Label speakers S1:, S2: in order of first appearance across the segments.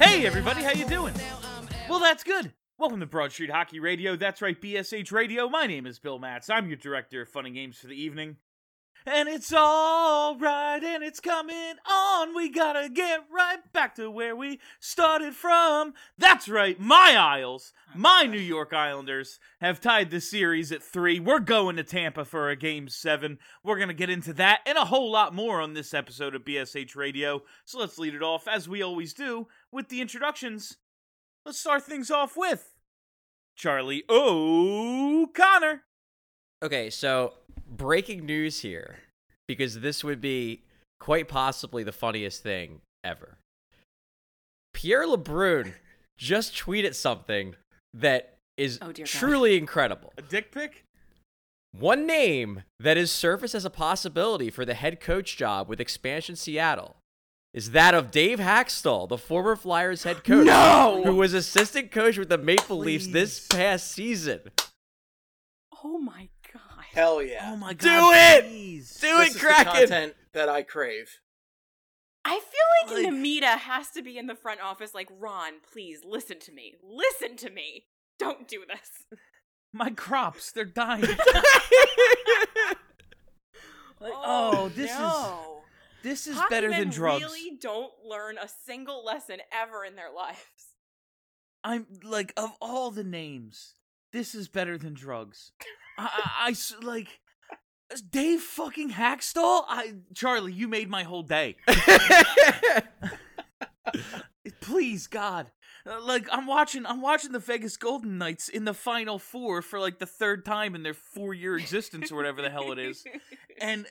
S1: Hey, everybody, how you doing? Well, that's good. Welcome to Broad Street Hockey Radio. That's right, BSH Radio. My name is Bill Matz. I'm your director of fun and games for the evening. And it's all right, and it's coming on. We gotta get right back to where we started from. That's right, my Isles, my New York Islanders, have tied the series at three. We're going to Tampa for a game seven. We're gonna get into that and a whole lot more on this episode of BSH Radio. So let's lead it off, as we always do, with the introductions. Let's start things off with Charlie O'Connor.
S2: Okay, so breaking news here, because this would be quite possibly the funniest thing ever. Pierre LeBrun just tweeted something that is
S3: Oh, dear God.
S2: truly incredible.
S1: A dick pic?
S2: One name that has surfaced as a possibility for the head coach job with Expansion Seattle is that of Dave Hakstol, the former Flyers head coach,
S1: No!
S2: who was assistant coach with the Maple Leafs this past season.
S3: Oh my god.
S4: Hell yeah.
S1: Oh my god.
S2: Do it!
S1: please.
S2: Do
S4: this
S2: it,
S4: is the
S2: Kraken!
S4: content that I crave.
S3: I feel like,
S1: Like-
S3: Namita has to be in the front office like, Ron, please listen to me. Listen to me. Don't do this.
S1: My crops, they're dying. Like, oh, oh, this is
S3: no.
S1: This is
S3: Hockey
S1: better than
S3: men
S1: drugs.
S3: really don't learn a single lesson ever in their lives.
S1: I'm like of all the names, this is better than drugs. I, I like Dave fucking Hakstol. I Charlie, you made my whole day. Please, God. Uh, Like I'm watching, I'm watching the Vegas Golden Knights in the Final Four for like the third time in their four-year existence or whatever the hell it is. And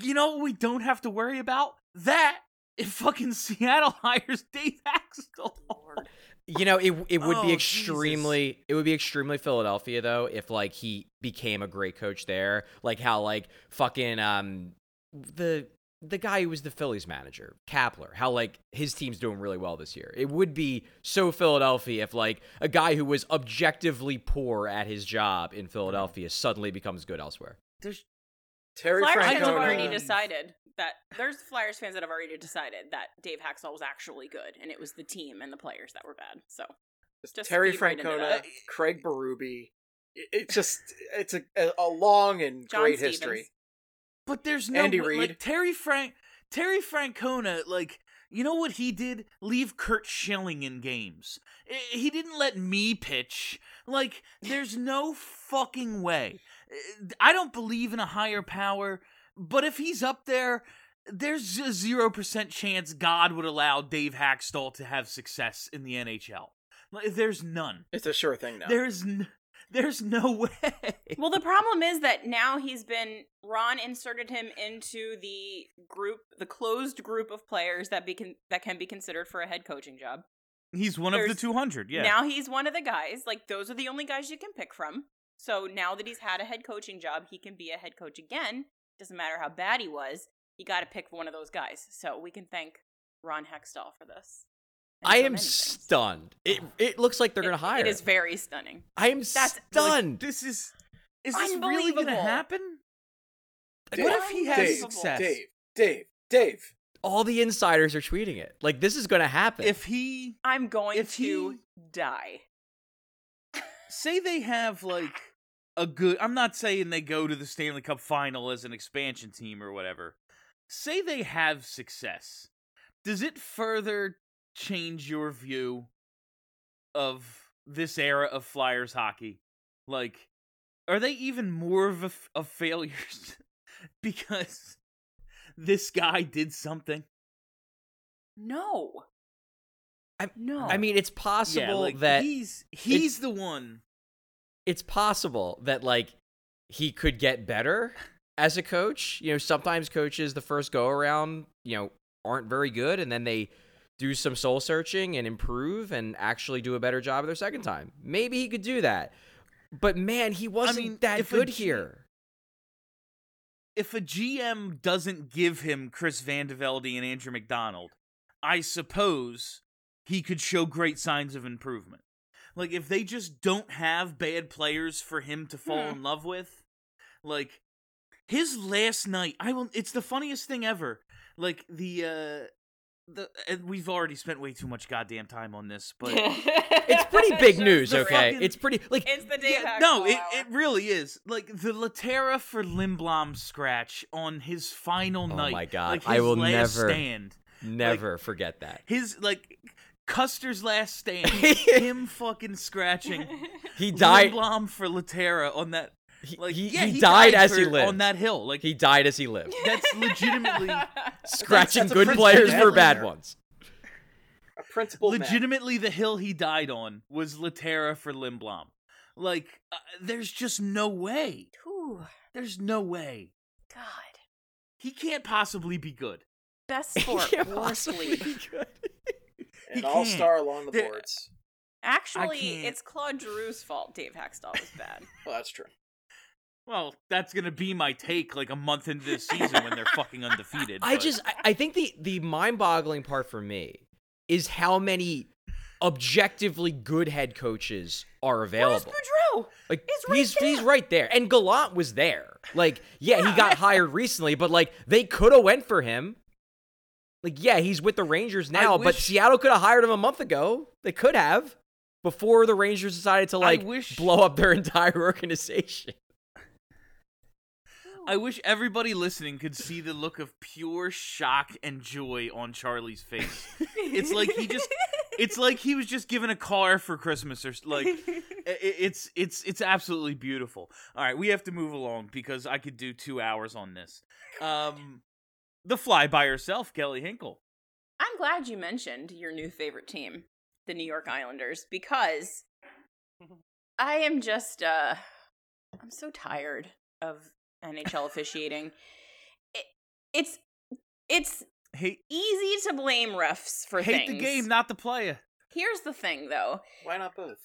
S1: you know what we don't have to worry about? That if fucking Seattle hires Dave Hakstol.
S2: You know, it it would
S1: Oh,
S2: be
S1: Jesus.
S2: extremely it would be extremely Philadelphia though if like he became a great coach there, like how like fucking um the the guy who was the Phillies manager, Kapler, how like his team's doing really well this year. It would be so Philadelphia if like a guy who was objectively poor at his job in Philadelphia suddenly becomes good elsewhere.
S1: There's
S4: Terry
S3: Flyers fans have already decided that there's Flyers fans that have already decided that Dave Hakstol was actually good, and it was the team and the players that were bad. So Just
S4: Terry
S3: feed right
S4: Francona. Craig Berube. It- It's just it's a a long and
S3: John
S4: great
S3: Stevens.
S4: history.
S1: But there's no
S4: Andy
S1: way-
S4: Reid.
S1: like Terry Frank Terry Francona like you know what he did? Leave Curt Schilling in games. I- He didn't let me pitch. Like there's no fucking way. Uh, I don't believe in a higher power, but if he's up there, there's a 0% chance God would allow Dave Hakstol to have success in the NHL. There's none.
S4: It's a sure thing now.
S1: There's n- there's no way.
S3: Well, the problem is that now he's been Ron inserted him into the group, the closed group of players that be con- that can be considered for a head coaching job.
S1: He's one of the 200. Yeah.
S3: Now he's one of the guys. Like those are the only guys you can pick from. So now that he's had a head coaching job, he can be a head coach again. Doesn't matter how bad he was. he got to pick one of those guys. So we can thank Ron Hextall for this.
S2: I
S3: so
S2: am stunned. It it looks like they're
S3: It-
S2: gonna hire.
S3: It is very stunning.
S2: I am
S3: that's-
S2: stunned.
S1: This is is this really gonna happen?
S4: Dave,
S1: what if he has
S4: Dave,
S1: success?
S4: Dave, Dave, Dave.
S2: All the insiders are tweeting it. Like this is gonna happen.
S1: If he
S3: I'm going
S1: If
S3: to
S1: he-
S3: die.
S1: Say they have like a good I'm not saying they go to the Stanley Cup final as an expansion team or whatever. Say they have success. Does it further change your view of this era of Flyers hockey? Like are they even more of a f- of failures because this guy did something?
S3: No. no.
S2: I mean, it's
S1: Yeah,
S2: possible
S1: like
S2: that
S1: he's he's the one.
S2: It's possible that like he could get better as a coach. You know, sometimes coaches the first go around, you know, aren't very good and then they do some soul searching and improve and actually do a better job their second time. Maybe he could do that. But man, he wasn't I
S1: mean,
S2: that good
S1: G-
S2: here.
S1: If a GM doesn't give him Chris Vandevelde and Andrew McDonald, I suppose he could show great signs of improvement. Like if they just don't have bad players for him to fall
S3: Hmm.
S1: in love with, like his last night, I will. It's the funniest thing ever. Like the uh the and we've already spent way too much goddamn time on this, but
S2: It's pretty big news, okay?
S1: fucking-
S2: It's pretty like
S3: It's the Dave
S1: Yeah, no, it, it really is. Like the Lehtera for Lindblom scratch on his final
S2: Oh
S1: night.
S2: my God,
S1: like,
S2: I will
S1: last
S2: never-
S1: stand.
S2: never forget that.
S1: His like Custer's last stand. him fucking scratching
S2: He died
S1: Lindblom for Lehtera on that. Like
S2: he,
S1: yeah,
S2: he
S1: he,
S2: died as he lived.
S1: on that hill. Like
S2: he died as he lived.
S1: that's legitimately
S2: Scratching
S4: that's a
S2: good players
S4: Andrew
S2: for bad
S4: there.
S2: ones.
S4: A principal man.
S1: legitimately the hill he died on was Lehtera for Lindblom. Like uh, there's just no way.
S3: Ooh,
S1: There's no way.
S3: God.
S1: He can't possibly be good.
S3: Best
S2: He
S3: sport,
S2: can't
S3: worst
S2: possibly
S3: league.
S2: Be good.
S4: An all star along the
S1: There-
S4: boards.
S3: Actually, it's Claude Giroux's fault Dave Hakstol was bad.
S4: Well, that's true.
S1: Well, that's gonna be my take like a month into this season when they're fucking undefeated.
S2: I
S1: but-
S2: just I, I think the the mind-boggling part for me is how many objectively good head coaches are
S3: Where's
S2: available.
S3: Boudreau?
S2: Like
S3: He's right
S2: he's he's right there, and Gallant was there. Like yeah, he got hired recently, but like they could have went for him. Like yeah, he's with the Rangers now, but Seattle could have hired him a month ago. They could have before the Rangers decided to like
S1: wish-
S2: blow up their entire organization.
S1: I wish everybody listening could see the look of pure shock and joy on Charlie's face. It's like he just it's like he was just given a car for Christmas or like it's it's it's absolutely beautiful. All right, we have to move along because I could do 2 hours on this. Um The Fly by herself, Kelly Hinkle.
S3: I'm glad you mentioned your new favorite team, the New York Islanders, because I am just uh I'm so tired of NHL officiating. It, it's it's
S1: Hate
S3: easy to blame refs for
S1: hate
S3: things.
S1: the game, not the player.
S3: Here's the thing though.
S4: Why not both?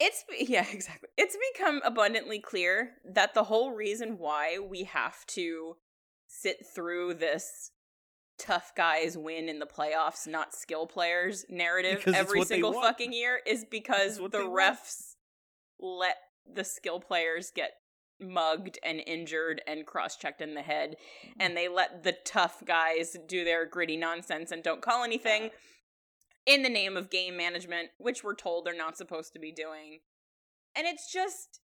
S3: It's yeah, exactly. It's become abundantly clear that the whole reason why we have to sit through this tough guys win in the playoffs, not skill players narrative
S1: Because
S3: every single fucking year is because the
S1: they want.
S3: refs let the skill players get mugged and injured and cross-checked in the head mm. and they let the tough guys do their gritty nonsense and don't call anything in the name of game management which we're told they're not supposed to be doing. And it's just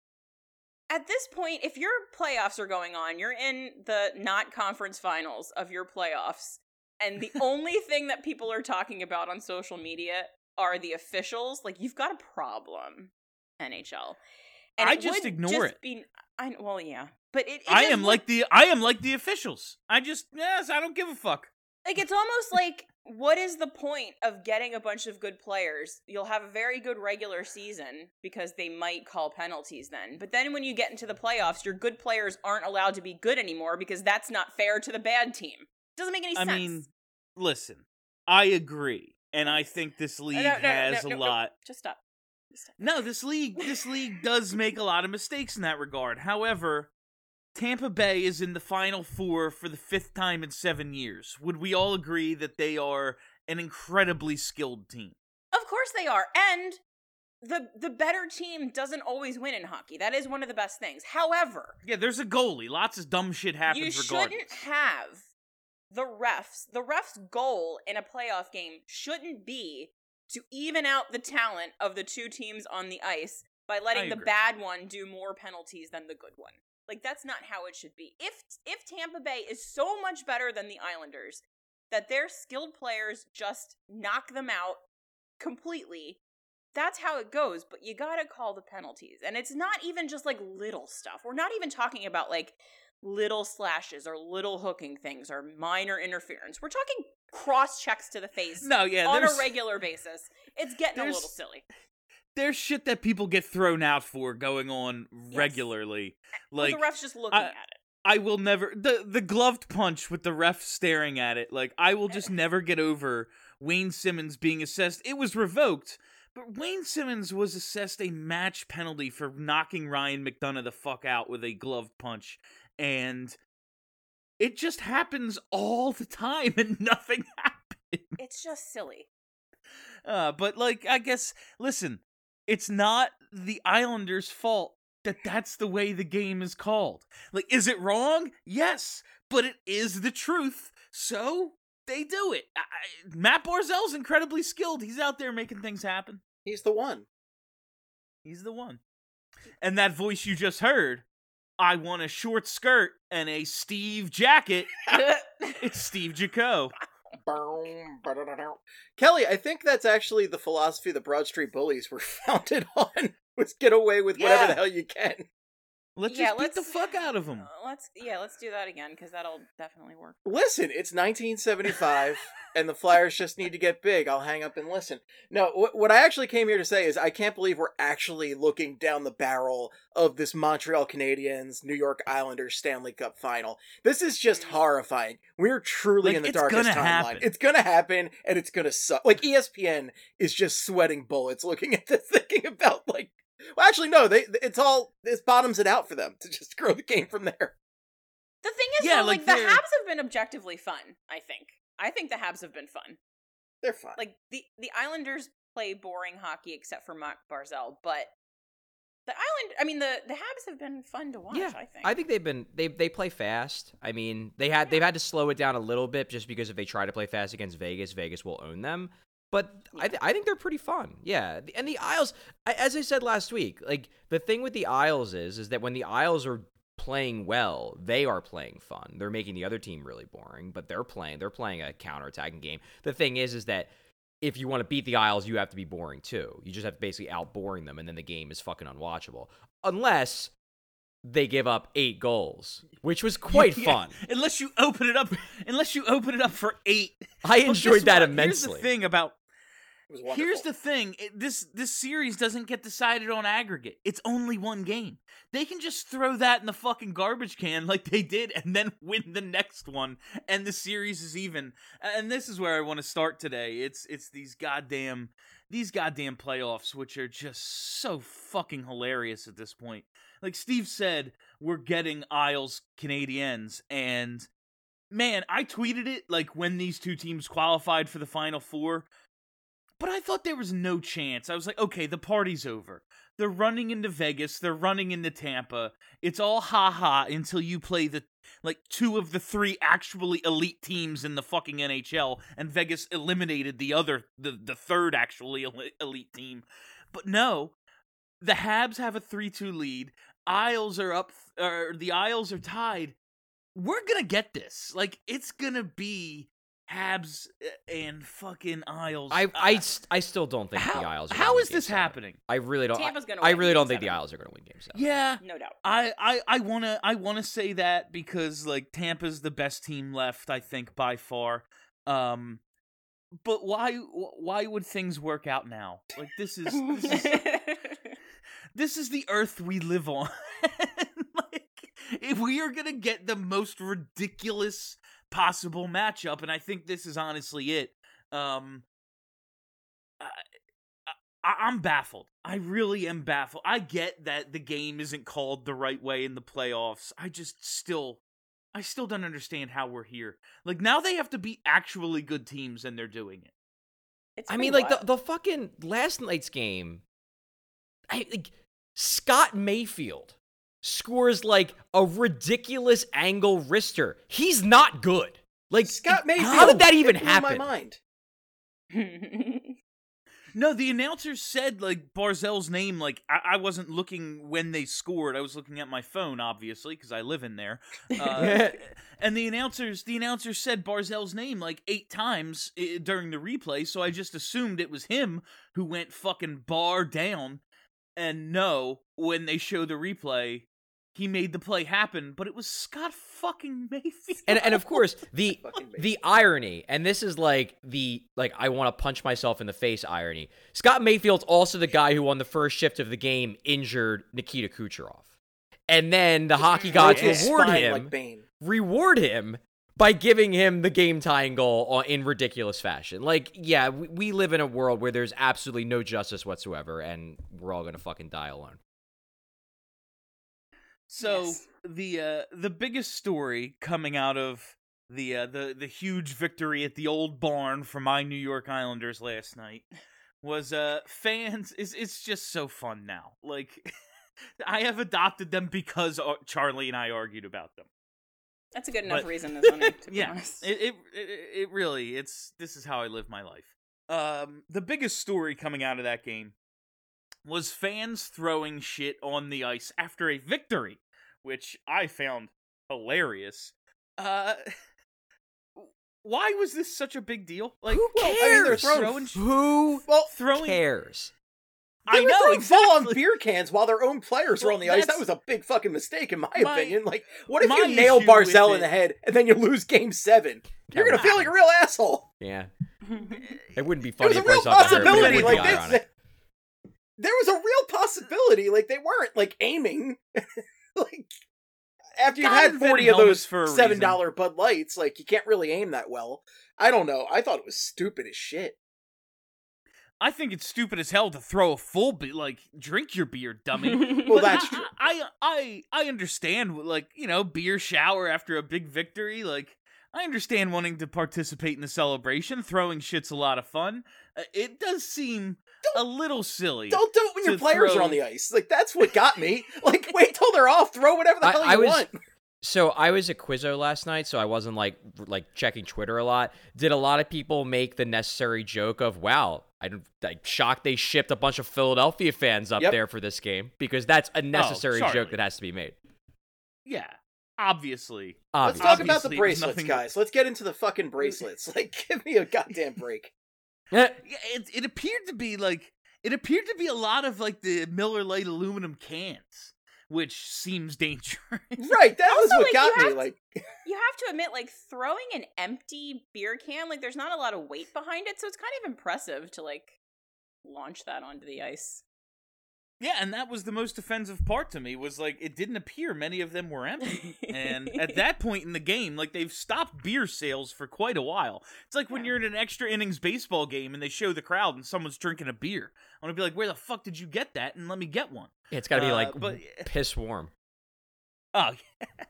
S3: at this point if your playoffs are going on you're in the not conference finals of your playoffs and the only thing that people are talking about on social media are the officials like you've got a problem nhl
S1: And
S3: I
S1: just ignore it.
S3: be, I, well yeah but it, it
S1: I am
S3: would-
S1: like the I am like the officials. I just yes, I don't give a fuck.
S3: like it's almost like what is the point of getting a bunch of good players you'll have a very good regular season because they might call penalties then but then when you get into the playoffs your good players aren't allowed to be good anymore because that's not fair to the bad team doesn't make any
S1: I
S3: sense I
S1: mean, listen, I agree, and I think this league
S3: No, no,
S1: has
S3: no,
S1: a lot.
S3: just stop Just stop.
S1: No, this league, this league does make a lot of mistakes in that regard. However, Tampa Bay is in the final four for the fifth time in seven years. Would we all agree that they are an incredibly skilled team?
S3: of course they are and the the better team doesn't always win in hockey that is one of the best things however
S1: Yeah, there's a goalie. Lots of dumb shit happens
S3: you
S1: regardless.
S3: shouldn't have the refs the refs goal in a playoff game shouldn't be to even out the talent of the two teams on the ice by letting the bad one do more penalties than the good one like that's not how it should be. If if tampa bay is so much better than the islanders that their skilled players just knock them out completely that's how it goes. But you gotta call the penalties. And it's not even just like little stuff. We're not even talking about like little slashes or little hooking things or minor interference. We're talking cross checks to the face
S1: No, yeah,
S3: on a regular basis. It's getting a little silly.
S1: There's shit that people get thrown out for going on regularly. Like
S3: Like, the ref's just looking
S1: I-
S3: at it.
S1: I will never the the gloved punch with the ref staring at it. Like I will just never get over Wayne Simmonds being assessed. It was revoked, but Wayne Simmonds was assessed a match penalty for knocking Ryan McDonagh the fuck out with a gloved punch, and it just happens all the time, and nothing happens.
S3: It's just silly.
S1: Uh, but like, I guess, listen, it's not the Islanders' fault that that's the way the game is called. Like, is it wrong? Yes, but it is the truth. So they do it. I, Matt Barzal's incredibly skilled. He's out there making things happen.
S4: He's the one.
S1: He's the one. And that voice you just heard, I want a short skirt and a Steve jacket. It's Steve Jaco.
S4: Boom. Kelly, I think that's actually the philosophy the Broad Street Bullies were founded on. Was get away with whatever the hell you can.
S1: Let's
S3: Yeah,
S1: just beat the
S3: let's-
S1: fuck out of him.
S3: Uh, let's yeah, let's do that again because that'll definitely work.
S4: Listen, it's 1975, and the Flyers just need to get big. I'll hang up and listen. No, what, what I actually came here to say is I can't believe we're actually looking down the barrel of this Montreal Canadiens New York Islanders Stanley Cup final. This is just horrifying. We're truly
S1: Like,
S4: in the darkest timeline.
S1: happen.
S4: It's gonna happen, and it's gonna suck. Like ESPN is just sweating bullets looking at this, thinking about like. Well, actually, no. They it's all this bottoms it out for them to just grow the game from there.
S3: The thing is,
S1: Yeah,
S3: though, like,
S1: like,
S3: the Habs have been objectively fun. I think. I think the Habs have been fun.
S4: They're fun.
S3: Like the the Islanders play boring hockey except for Mark Barzal, but the Island. I mean, the the Habs have been fun to watch.
S2: Yeah,
S3: I think.
S2: I think they've been they they play fast. I mean, they had they've had to slow it down a little bit just because if they try to play fast against Vegas, Vegas will own them. But I th- I think they're pretty fun. Yeah, and the Isles, as I said last week, like the thing with the Isles is is that when the Isles are playing well, they are playing fun. They're making the other team really boring, but they're playing they're playing a counterattacking game. The thing is is that if you want to beat the Isles, you have to be boring too. You just have to basically outboring them, and then the game is fucking unwatchable. Unless they give up eight goals, which was quite
S1: Yeah,
S2: fun.
S1: Unless you open it up, unless you open it up for eight.
S2: I enjoyed
S1: guess
S2: that
S1: what?
S2: immensely.
S1: Here's the thing about
S4: it was wonderful.
S1: here's the thing: it, this this series doesn't get decided on aggregate. It's only one game. They can just throw that in the fucking garbage can like they did, and then win the next one, and the series is even. And this is where I want to start today. It's it's these goddamn these goddamn playoffs, which are just so fucking hilarious at this point. Like Steve said, we're getting Isles Canadiens, and man, I tweeted it like when these two teams qualified for the Final Four, but I thought there was no chance. I was like, okay, the party's over. They're running into Vegas, they're running into Tampa. It's all ha ha until you play the like two of the three actually elite teams in the fucking NHL, and Vegas eliminated the other, the the third actually elite team. But no, the Habs have a three-two lead. Isles are up, or the Isles are tied. We're gonna get this. Like it's gonna be Habs uh, and fucking Isles.
S2: I,
S1: Uh,
S2: I, st- I still don't think
S1: how,
S2: the Isles. Are
S1: how
S2: gonna win
S1: is
S2: Game
S1: this
S2: seven.
S1: happening?
S2: I really don't.
S3: Tampa's gonna
S2: I
S3: win
S2: really
S3: Game
S2: don't think the. Isles are going to win Game Seven.
S1: Yeah,
S3: no doubt.
S1: I, I, I wanna I wanna say that because like Tampa's the best team left, I think by far. Um, but why why would things work out now? Like this is this is, this is the earth we live on. like if we are gonna get the most ridiculous possible matchup, and I think this is honestly it. Um, I, I, I'm baffled. I really am baffled. I get that the game isn't called the right way in the playoffs. I just still, I still don't understand how we're here. Like now they have to beat actually good teams, and they're doing it.
S3: It's
S2: I
S3: pretty
S2: mean, like the, the fucking last night's game. I like Scott Mayfield scores like a ridiculous angle wrister. He's not good. Like
S4: Scott Mayfield.
S2: How did that even
S4: it blew
S2: happen?
S4: My mind.
S1: No, the announcer said like Barzal's name. Like I, I wasn't looking when they scored. I was looking at my phone, obviously, because I live in there. Uh, and the announcers, the announcer said Barzal's name like eight times i- during the replay. So I just assumed it was him who went fucking bar down. And no, when they show the replay, he made the play happen, but it was Scott fucking Mayfield.
S2: and and of course the the irony, and this is like the like I want to punch myself in the face irony. Scott Mayfield's also the guy who on the first shift of the game injured Nikita Kucherov, and then the hockey gods reward him
S4: like
S2: reward him by giving him the game tying goal in ridiculous fashion. Like, yeah, we, we live in a world where there's absolutely no justice whatsoever, and we're all gonna fucking die alone.
S1: So
S3: Yes.
S1: the uh, the biggest story coming out of the uh, the the huge victory at the old barn for my New York Islanders last night was uh fans is it's just so fun now. Like I have adopted them because uh, Charlie and I argued about them.
S3: That's a good enough
S1: But-
S3: reason, isn't it? To be
S1: yeah,
S3: honest.
S1: it, it it it really it's this is how I live my life. Um, the biggest story coming out of that game was fans throwing shit on the ice after a victory, which I found hilarious. Uh, why was this such a big deal? Like,
S2: Who
S4: Well, I mean, they're
S2: cares?
S4: throwing-
S2: Who
S4: Well,
S1: throwing.
S2: cares?
S4: They
S1: I
S4: were
S1: know
S4: throwing full on beer cans while their own players were on the ice. That was a big fucking mistake, in my,
S1: My-
S4: opinion. Like, what if you nail
S1: issue
S4: Barzal in the head and then you lose Game Seven? You're gonna feel like a real asshole.
S2: Yeah, it wouldn't be
S4: There
S2: funny
S4: was a
S2: if
S4: real
S2: Barzal got hurt, but it
S4: possibility.
S2: would
S4: Like this,
S2: ironic.
S4: There was a real possibility. Like they weren't like aiming. like after you've
S1: God
S4: had forty of those
S1: for
S4: seven dollar Bud Lights, like you can't really aim that well. I don't know. I thought it was stupid as shit.
S1: I think it's stupid as hell to throw a full beer. Like, drink your beer, dummy.
S4: Well, that's true.
S1: I, I I understand, like you know, beer shower after a big victory. Like I understand wanting to participate in the celebration. Throwing shit's a lot of fun. Uh, it does seem a little silly.
S4: Don't do it when your
S1: To
S4: players are on the ice. Like that's what got me. Like wait till they're off. Throw whatever the
S2: I-
S4: hell
S2: I
S4: you
S2: was-
S4: want.
S2: So I was a Quizzo last night, so I wasn't like like checking Twitter a lot. Did a lot of people make the necessary joke of, "Wow, I'm like shocked they shipped a bunch of Philadelphia fans up
S4: Yep.
S2: there for this game," because that's a oh, necessary
S1: Charlie.
S2: joke that has to be made.
S1: Yeah, obviously.
S4: Let's
S2: Obviously.
S4: talk about the
S1: Obviously,
S4: bracelets,
S1: nothing-
S4: guys. Let's get into the fucking bracelets. Like, give me a goddamn break.
S2: Eh,
S1: Yeah, it it appeared to be like it appeared to be a lot of like the Miller Lite aluminum cans, which seems dangerous.
S4: Right, that was
S3: Also,
S4: what
S3: like,
S4: got me.
S3: have to-
S4: Like,
S3: you have to admit, like throwing an empty beer can, like there's not a lot of weight behind it, so it's kind of impressive to like launch that onto the ice.
S1: Yeah, and that was the most offensive part to me was like it didn't appear many of them were empty. and at that point in the game, like they've stopped beer sales for quite a while. It's like when
S3: Yeah.
S1: you're in an extra innings baseball game and they show the crowd and someone's drinking a beer. I'm gonna be like, "Where the fuck did you get that?" and let me get one.
S2: it's got to be
S1: Uh,
S2: like
S1: but-
S2: piss warm.
S1: Oh, yeah.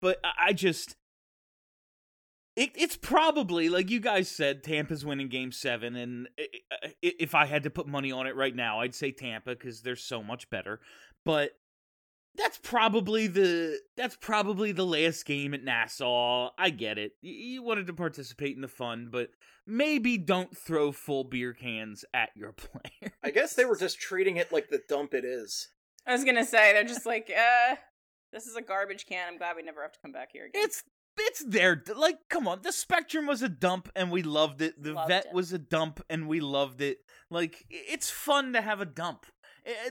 S1: but I just. It, it's probably like you guys said, Tampa's winning Game Seven, and i- i- if I had to put money on it right now, I'd say Tampa because they're so much better. But that's probably the that's probably the last game at Nassau. I get it. Y- You wanted to participate in the fun, but maybe don't throw full beer cans at your player.
S4: I guess they were just treating it like the dump it is.
S3: I was gonna say they're just like, uh, this is a garbage can. I'm glad we never have to come back here again.
S1: It's it's there. Like, come on, the Spectrum was a dump and we loved it. The
S3: Loved
S1: Vet
S3: it.
S1: was a dump and we loved it. Like, it's fun to have a dump.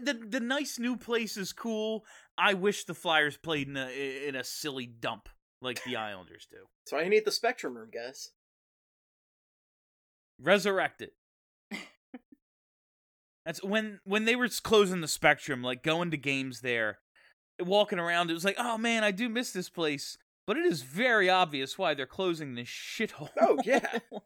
S1: The the nice new place is cool. I wish the Flyers played in a in a silly dump like the Islanders do.
S4: That's why you need the Spectrum room, guys.
S1: Resurrect it. That's when when they were closing the Spectrum, like going to games there, walking around. It was like, oh man, I do miss this place. But it is very obvious why they're closing this shithole.
S4: Oh, yeah.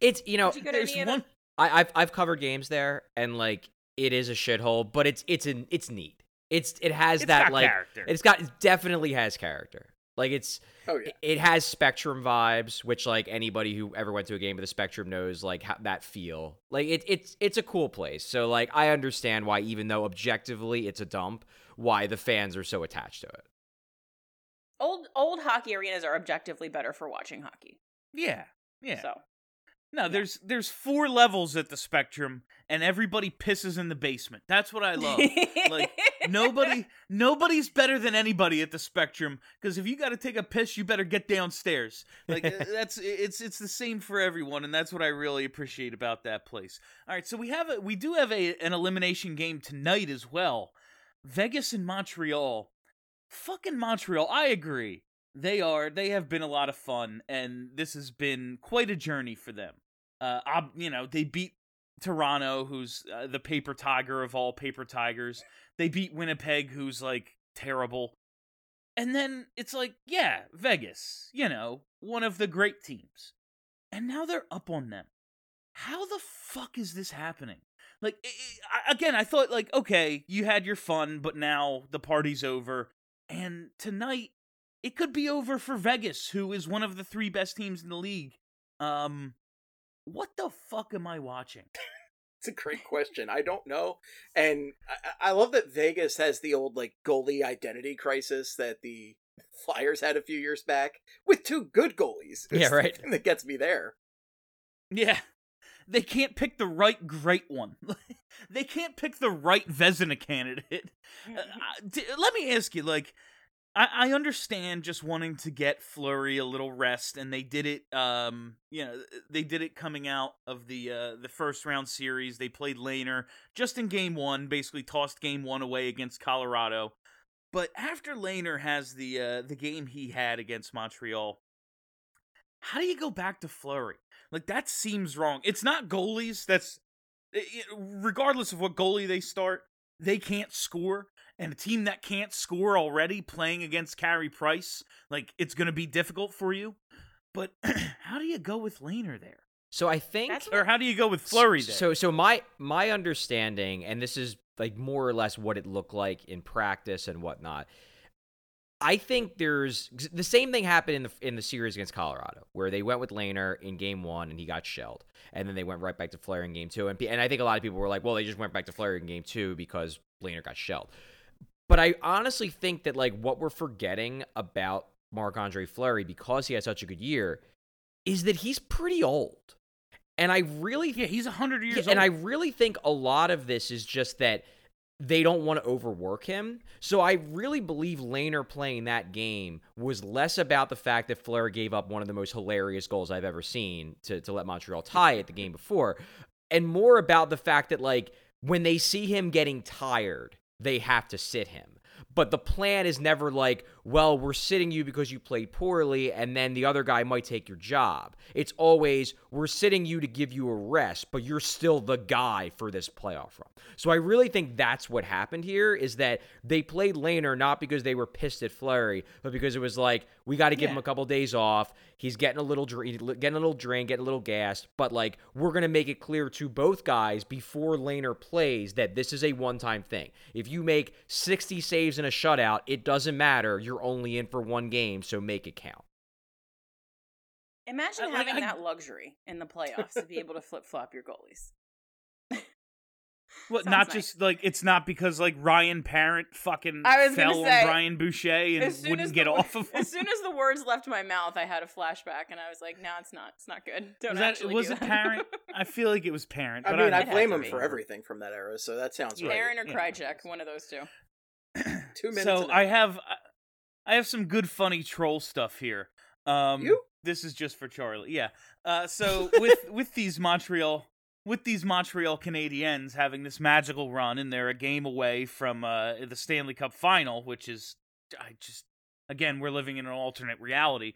S2: It's you know
S3: you
S1: There's one.
S2: I, I've I've covered games there, and like it is a shithole, but it's it's an it's neat. It's it has
S1: It's
S2: that
S1: got
S2: like
S1: character.
S2: it's got it definitely has character. Like it's
S4: Oh yeah.
S2: it- it has Spectrum vibes, which like anybody who ever went to a game of the Spectrum knows like how, that feel. Like it, it's it's a cool place. So like I understand why even though objectively it's a dump, why the fans are so attached to it.
S3: Old old hockey arenas are objectively better for watching hockey.
S1: Yeah, yeah.
S3: So
S1: No, there's there's four levels at the Spectrum, and everybody pisses in the basement. That's what I love. like nobody nobody's better than anybody at the Spectrum because if you got to take a piss, you better get downstairs. Like uh, that's it's it's the same for everyone, and that's what I really appreciate about that place. All right, so we have a we do have a an elimination game tonight as well. Vegas and Montreal. Fucking Montreal. I agree. They are. They have been a lot of fun, and this has been quite a journey for them. Uh, ob- you know, they beat Toronto, who's uh, the paper tiger of all paper tigers. They beat Winnipeg, who's like terrible. And then it's like, yeah, Vegas, you know, one of the great teams. And now they're up on them. How the fuck is this happening? Like, i i again, I thought, like, okay, you had your fun, but now the party's over. And tonight, it could be over for Vegas, who is one of the three best teams in the league. Um, what the fuck am I watching?
S4: It's a great question. I don't know, and I, I love that Vegas has the old like goalie identity crisis that the Flyers had a few years back with two good goalies.
S2: Yeah,
S4: It's
S2: right.
S4: that gets me there.
S1: Yeah. They can't pick the right great one. they can't pick the right Vezina candidate. Uh, d- let me ask you, like, I, I understand just wanting to get Fleury a little rest, and they did it. Um, you know, they did it coming out of the uh, the first round series. They played Lehner just in game one, basically tossed game one away against Colorado. But after Lehner has the uh, the game he had against Montreal, how do you go back to Fleury? Like that seems wrong. It's not goalies. That's i- i- regardless of what goalie they start, they can't score. And a team that can't score already playing against Carey Price, like it's going to be difficult for you. But how do you go with Lehner there?
S2: So I think
S3: That's
S1: Or how do you go with Fleury there?
S2: So so my my understanding, and this is like more or less what it looked like in practice and whatnot. I think there's the same thing happened in the in the series against Colorado, where they went with Lehner in game one and he got shelled, and then they went right back to Fleury in game two, and and I think a lot of people were like, well, they just went back to Fleury in game two because Lehner got shelled. But I honestly think that like what we're forgetting about Marc Andre Fleury because he had such a good year is that he's pretty old, and I really
S1: yeah, he's 100 years
S2: yeah,
S1: old.
S2: and I really think a lot of this is just that they don't want to overwork him. So I really believe Lehner playing that game was less about the fact that Fleury gave up one of the most hilarious goals I've ever seen to, to let Montreal tie it the game before, and more about the fact that, like, when they see him getting tired, they have to sit him. But the plan is never like, well, we're sitting you because you played poorly, and then the other guy might take your job. It's always, we're sitting you to give you a rest, but you're still the guy for this playoff run. So I really think that's what happened here is that they played Lehner not because they were pissed at Fleury, but because it was like, we got to give him a couple days off. He's getting a little drink, getting a little drink, getting a little gassed, but like we're gonna make it clear to both guys before Lehner plays that this is a one-time thing. If you make 60 saves in a shutout, it doesn't matter. You're only in for one game, so make it count.
S3: Imagine
S1: I- like,
S3: having
S1: I-
S3: that luxury in the playoffs to be able to flip flop your goalies.
S1: Well,
S3: Sounds
S1: not
S3: nice.
S1: just like it's not because like Ryan Parent fucking
S3: I was
S1: fell
S3: say,
S1: on Brian Boucher and wouldn't get
S3: the,
S1: off of him.
S3: As soon as the words left my mouth, I had a flashback, and I was like, "No, it's not. It's not good. Don't
S1: was that,
S3: actually
S1: was
S3: do
S1: it
S3: that."
S1: Parent? I feel like it was Parent.
S4: I
S1: but
S4: mean, I
S3: It had
S4: blame him
S3: be.
S4: for everything from that era, so that sounds right.
S3: Aaron or
S1: Yeah.
S3: Krajicek, one of those two.
S4: Two minutes.
S1: So I have I have some good funny troll stuff here. Um
S4: You?
S1: this is just for Charlie. Yeah. Uh so with with these Montreal with these Montreal Canadiens having this magical run and they're a game away from uh the Stanley Cup final, which is I just again, we're living in an alternate reality.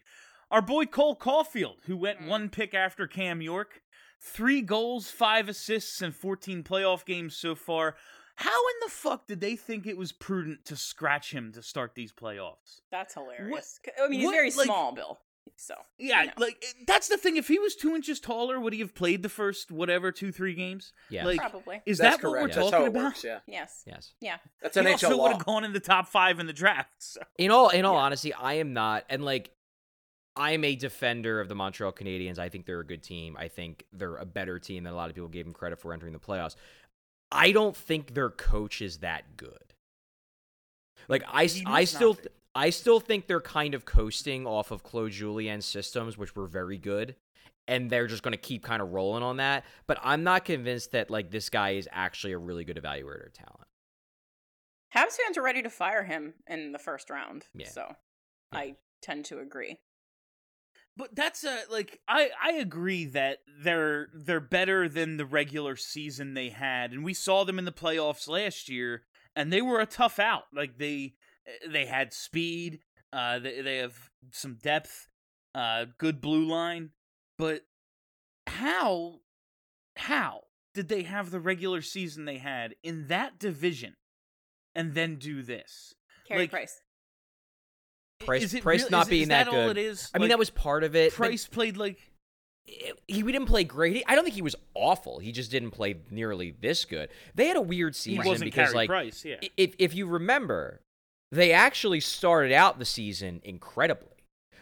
S1: Our boy Cole Caufield, who went
S3: Mm.
S1: one pick after Cam York, three goals, five assists, and 14 playoff games so far. How in the fuck did they think it was prudent to scratch him to start these playoffs?
S3: That's hilarious. I mean, he's
S1: what,
S3: very
S1: like-
S3: small, Bill. So
S1: Yeah,
S3: you know.
S1: like eh, that's the thing. If he was two inches taller, would he have played the first whatever two three games?
S2: Yeah,
S1: Like,
S3: probably.
S1: is
S4: That's
S1: that what we're
S4: correct. That's
S1: talking
S4: how it
S1: about?
S4: works, yeah,
S3: yes.
S2: Yes.
S3: Yeah.
S4: that's
S1: He
S4: NHL
S1: also would have gone in the top five in the draft. So.
S2: In all in all honesty, I am not and like I am a defender of the Montreal Canadiens. I think they're a good team. I think they're a better team than a lot of people gave them credit for entering the playoffs. I don't think their coach is that good. Like I, I still
S1: be.
S2: I still think they're kind of coasting off of Claude Julien's systems, which were very good, and they're just going to keep kind of rolling on that. But I'm not convinced that like this guy is actually a really good evaluator of talent.
S3: Habs fans are ready to fire him in the first round.
S2: Yeah.
S3: So I tend to agree.
S1: But that's a like I I agree that they're they're better than the regular season they had, and we saw them in the playoffs last year, and they were a tough out. Like they They had speed. Uh, they they have some depth. Uh, good blue line. But how how did they have the regular season they had in that division, and then do this?
S3: Carey
S1: Like,
S3: Price.
S2: Price-
S1: Is it
S2: Price
S1: real-
S2: not
S1: is,
S2: being
S1: is
S2: that
S1: that all
S2: good.
S1: it is?
S2: I mean, that was part of it.
S1: Price played like
S2: he we didn't play great. He- I don't think he was awful. He just didn't play nearly this good. They had a weird
S1: he
S2: season
S1: wasn't
S2: because
S1: Carey
S2: like
S1: Price. Yeah,
S2: if if you remember, they actually started out the season incredibly.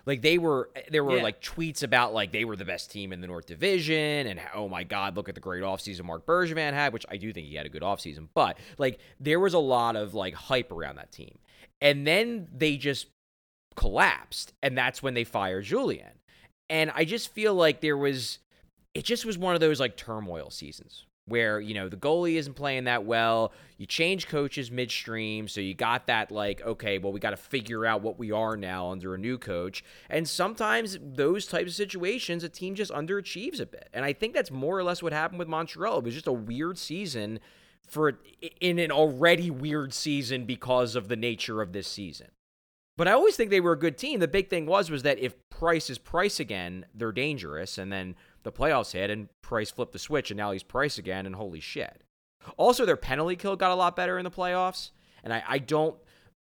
S2: Like they were, there were
S1: Yeah.
S2: like tweets about like they were the best team in the North Division, and oh my God, look at the great offseason Marc Bergevin had, which I do think he had a good offseason. But like there was a lot of like hype around that team, and then they just collapsed, and that's when they fired Julien. And I just feel like there was, it just was one of those like turmoil seasons where you know the goalie isn't playing that well. You change coaches midstream, so you got that like okay, well we got to figure out what we are now under a new coach. And sometimes those types of situations, a team just underachieves a bit. And I think that's more or less what happened with Montreal. It was just a weird season for in an already weird season because of the nature of this season. But I always think they were a good team. The big thing was was that if Price is Price again, they're dangerous. And then the playoffs hit, and Price flipped the switch, and now he's Price again, and holy shit. Also, their penalty kill got a lot better in the playoffs, and I, I don't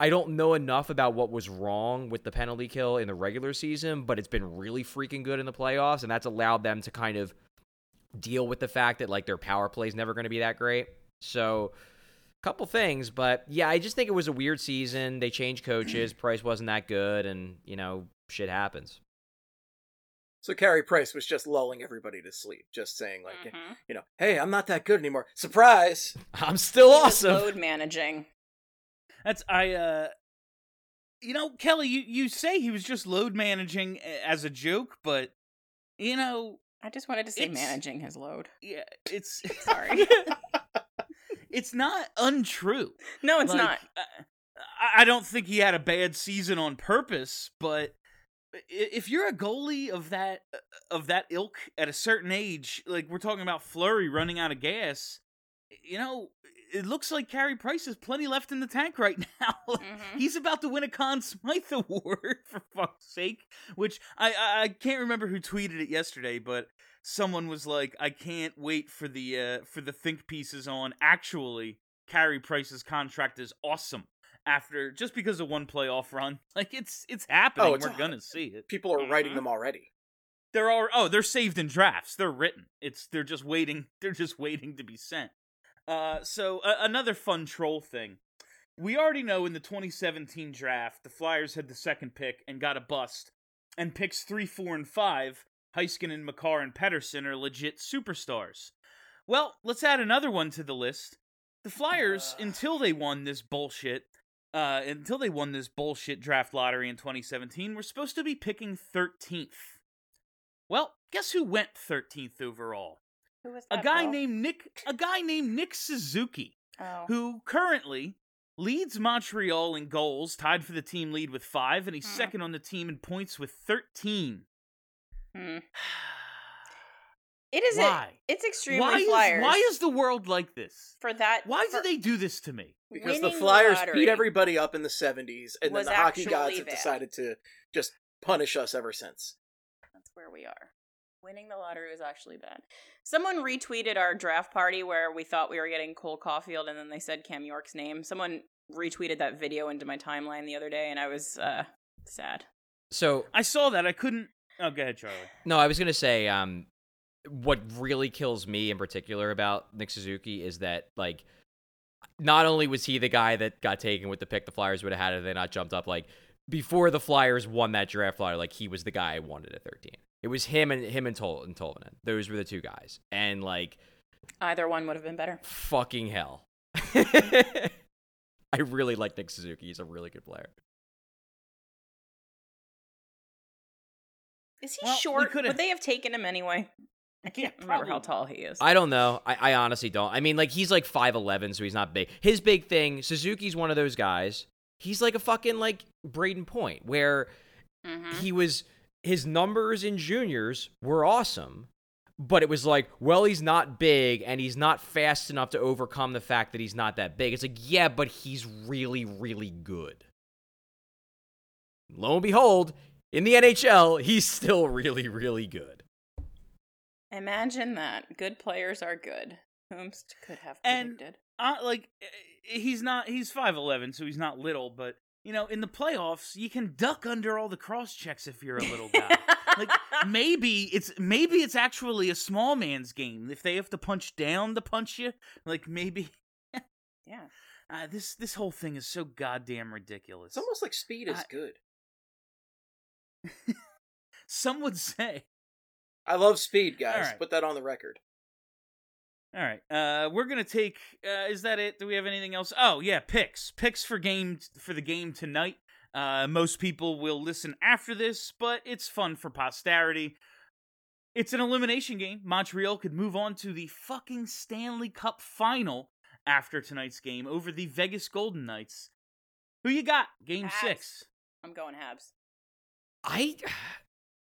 S2: I don't know enough about what was wrong with the penalty kill in the regular season, but it's been really freaking good in the playoffs, and that's allowed them to kind of deal with the fact that like their power play is never going to be that great. So a couple things, but yeah, I just think it was a weird season. They changed coaches. Price wasn't that good, and you know, shit happens.
S4: So Carey Price was just lulling everybody to sleep, just saying like,
S3: Mhm.
S4: you know, hey, I'm not that good anymore. Surprise!
S2: I'm still
S3: He
S2: awesome.
S3: Load managing.
S1: That's I uh you know, Kelly, you, you say he was just load managing as a joke, but you know,
S3: I just wanted to say managing his load.
S1: yeah, it's
S3: Sorry.
S1: it's not untrue.
S3: No, it's
S1: Like,
S3: not.
S1: uh, I, I don't think he had a bad season on purpose, but i- if you're a goalie of that uh, of that ilk at a certain age, like we're talking about Fleury running out of gas, you know, it looks like Carey Price has plenty left in the tank right now.
S3: Mhm.
S1: He's about to win a Conn Smythe Award for fuck's sake. Which I, I I can't remember who tweeted it yesterday, but someone was like, "I can't wait for the uh, for the think pieces on." Actually, Carey Price's contract is awesome after just because of one playoff run. Like it's it's happening.
S4: Oh, it's
S1: We're gonna see it.
S4: People are writing
S3: Mhm.
S4: them already.
S1: They're all oh they're saved in drafts. They're written. It's they're just waiting. They're just waiting to be sent. Uh, so uh, another fun troll thing. We already know in the 2017 draft, the Flyers had the second pick and got a bust. And picks three, four, and five, Heiskanen, Makar, and Pettersson are legit superstars. Well, let's add another one to the list. The Flyers, until they won this bullshit, uh, until they won this bullshit draft lottery in 2017, were supposed to be picking 13th. Well, guess who went 13th overall?
S3: Who was that, A
S1: guy
S3: Bill?
S1: named Nick, a guy named Nick Suzuki
S3: Oh.
S1: who currently leads Montreal in goals, tied for the team lead with five, and he's
S3: Hmm.
S1: second on the team in points with 13.
S3: Hmm. It is.
S1: Why?
S3: A, it's extremely
S1: why is,
S3: Flyers.
S1: why is the world like this?
S3: for that?
S1: Why
S3: for
S1: do they do this to me?
S4: Because the Flyers
S3: lottery
S4: beat everybody up in the 70s, and then the hockey gods have
S3: bad.
S4: decided to just punish us ever since.
S3: That's where we are. Winning the lottery was actually bad. Someone retweeted our draft party where we thought we were getting Cole Caufield, and then they said Cam York's name. Someone retweeted that video into my timeline the other day, and I was uh, sad.
S2: So
S1: I saw that. I couldn't. Oh, go ahead, Charlie.
S2: no, I was gonna say, um, what really kills me in particular about Nick Suzuki is that like, not only was he the guy that got taken with the pick the Flyers would have had if they not jumped up, like before the Flyers won that draft lottery, like he was the guy I wanted at 13. It was him and him and, Tol- and Tolvanen. Those were the two guys, and like
S3: Either one would have been better.
S2: fucking hell. I really like Nick Suzuki. He's a really good player.
S3: Is he
S1: Well,
S3: short?
S1: coulda-
S3: Would they have taken him anyway? I can't remember how tall he is.
S2: I don't know. I, I honestly don't. I mean, like he's like five eleven, so he's not big. His big thing, Suzuki's one of those guys. He's like a fucking like Brayden Point, where
S3: Mhm.
S2: he was his numbers in juniors were awesome, but it was like, well, he's not big and he's not fast enough to overcome the fact that he's not that big. It's like, yeah, but he's really, really good. lo and behold, in the NHL, he's still really, really good.
S3: Imagine that. Good players are good. Whomst could have
S1: And-
S3: predicted.
S1: uh, like eh, he's not he's 5'11 so he's not little but you know in the playoffs you can duck under all the cross checks if you're a little guy like maybe it's maybe it's actually a small man's game if they have to punch down to punch you like maybe
S3: yeah.
S1: uh, this this whole thing is so goddamn ridiculous
S4: It's almost like speed is
S1: I-
S4: good.
S1: some would say
S4: I love speed, guys.
S1: Alright.
S4: Put that on the record.
S1: all right uh we're gonna take uh is that it do we have anything else oh yeah picks picks for game for the game tonight uh most people will listen after this but it's fun for posterity it's an elimination game montreal could move on to the fucking stanley cup final after tonight's game over the vegas golden knights who you got game
S3: Habs.
S1: six
S3: I'm going Habs.
S2: I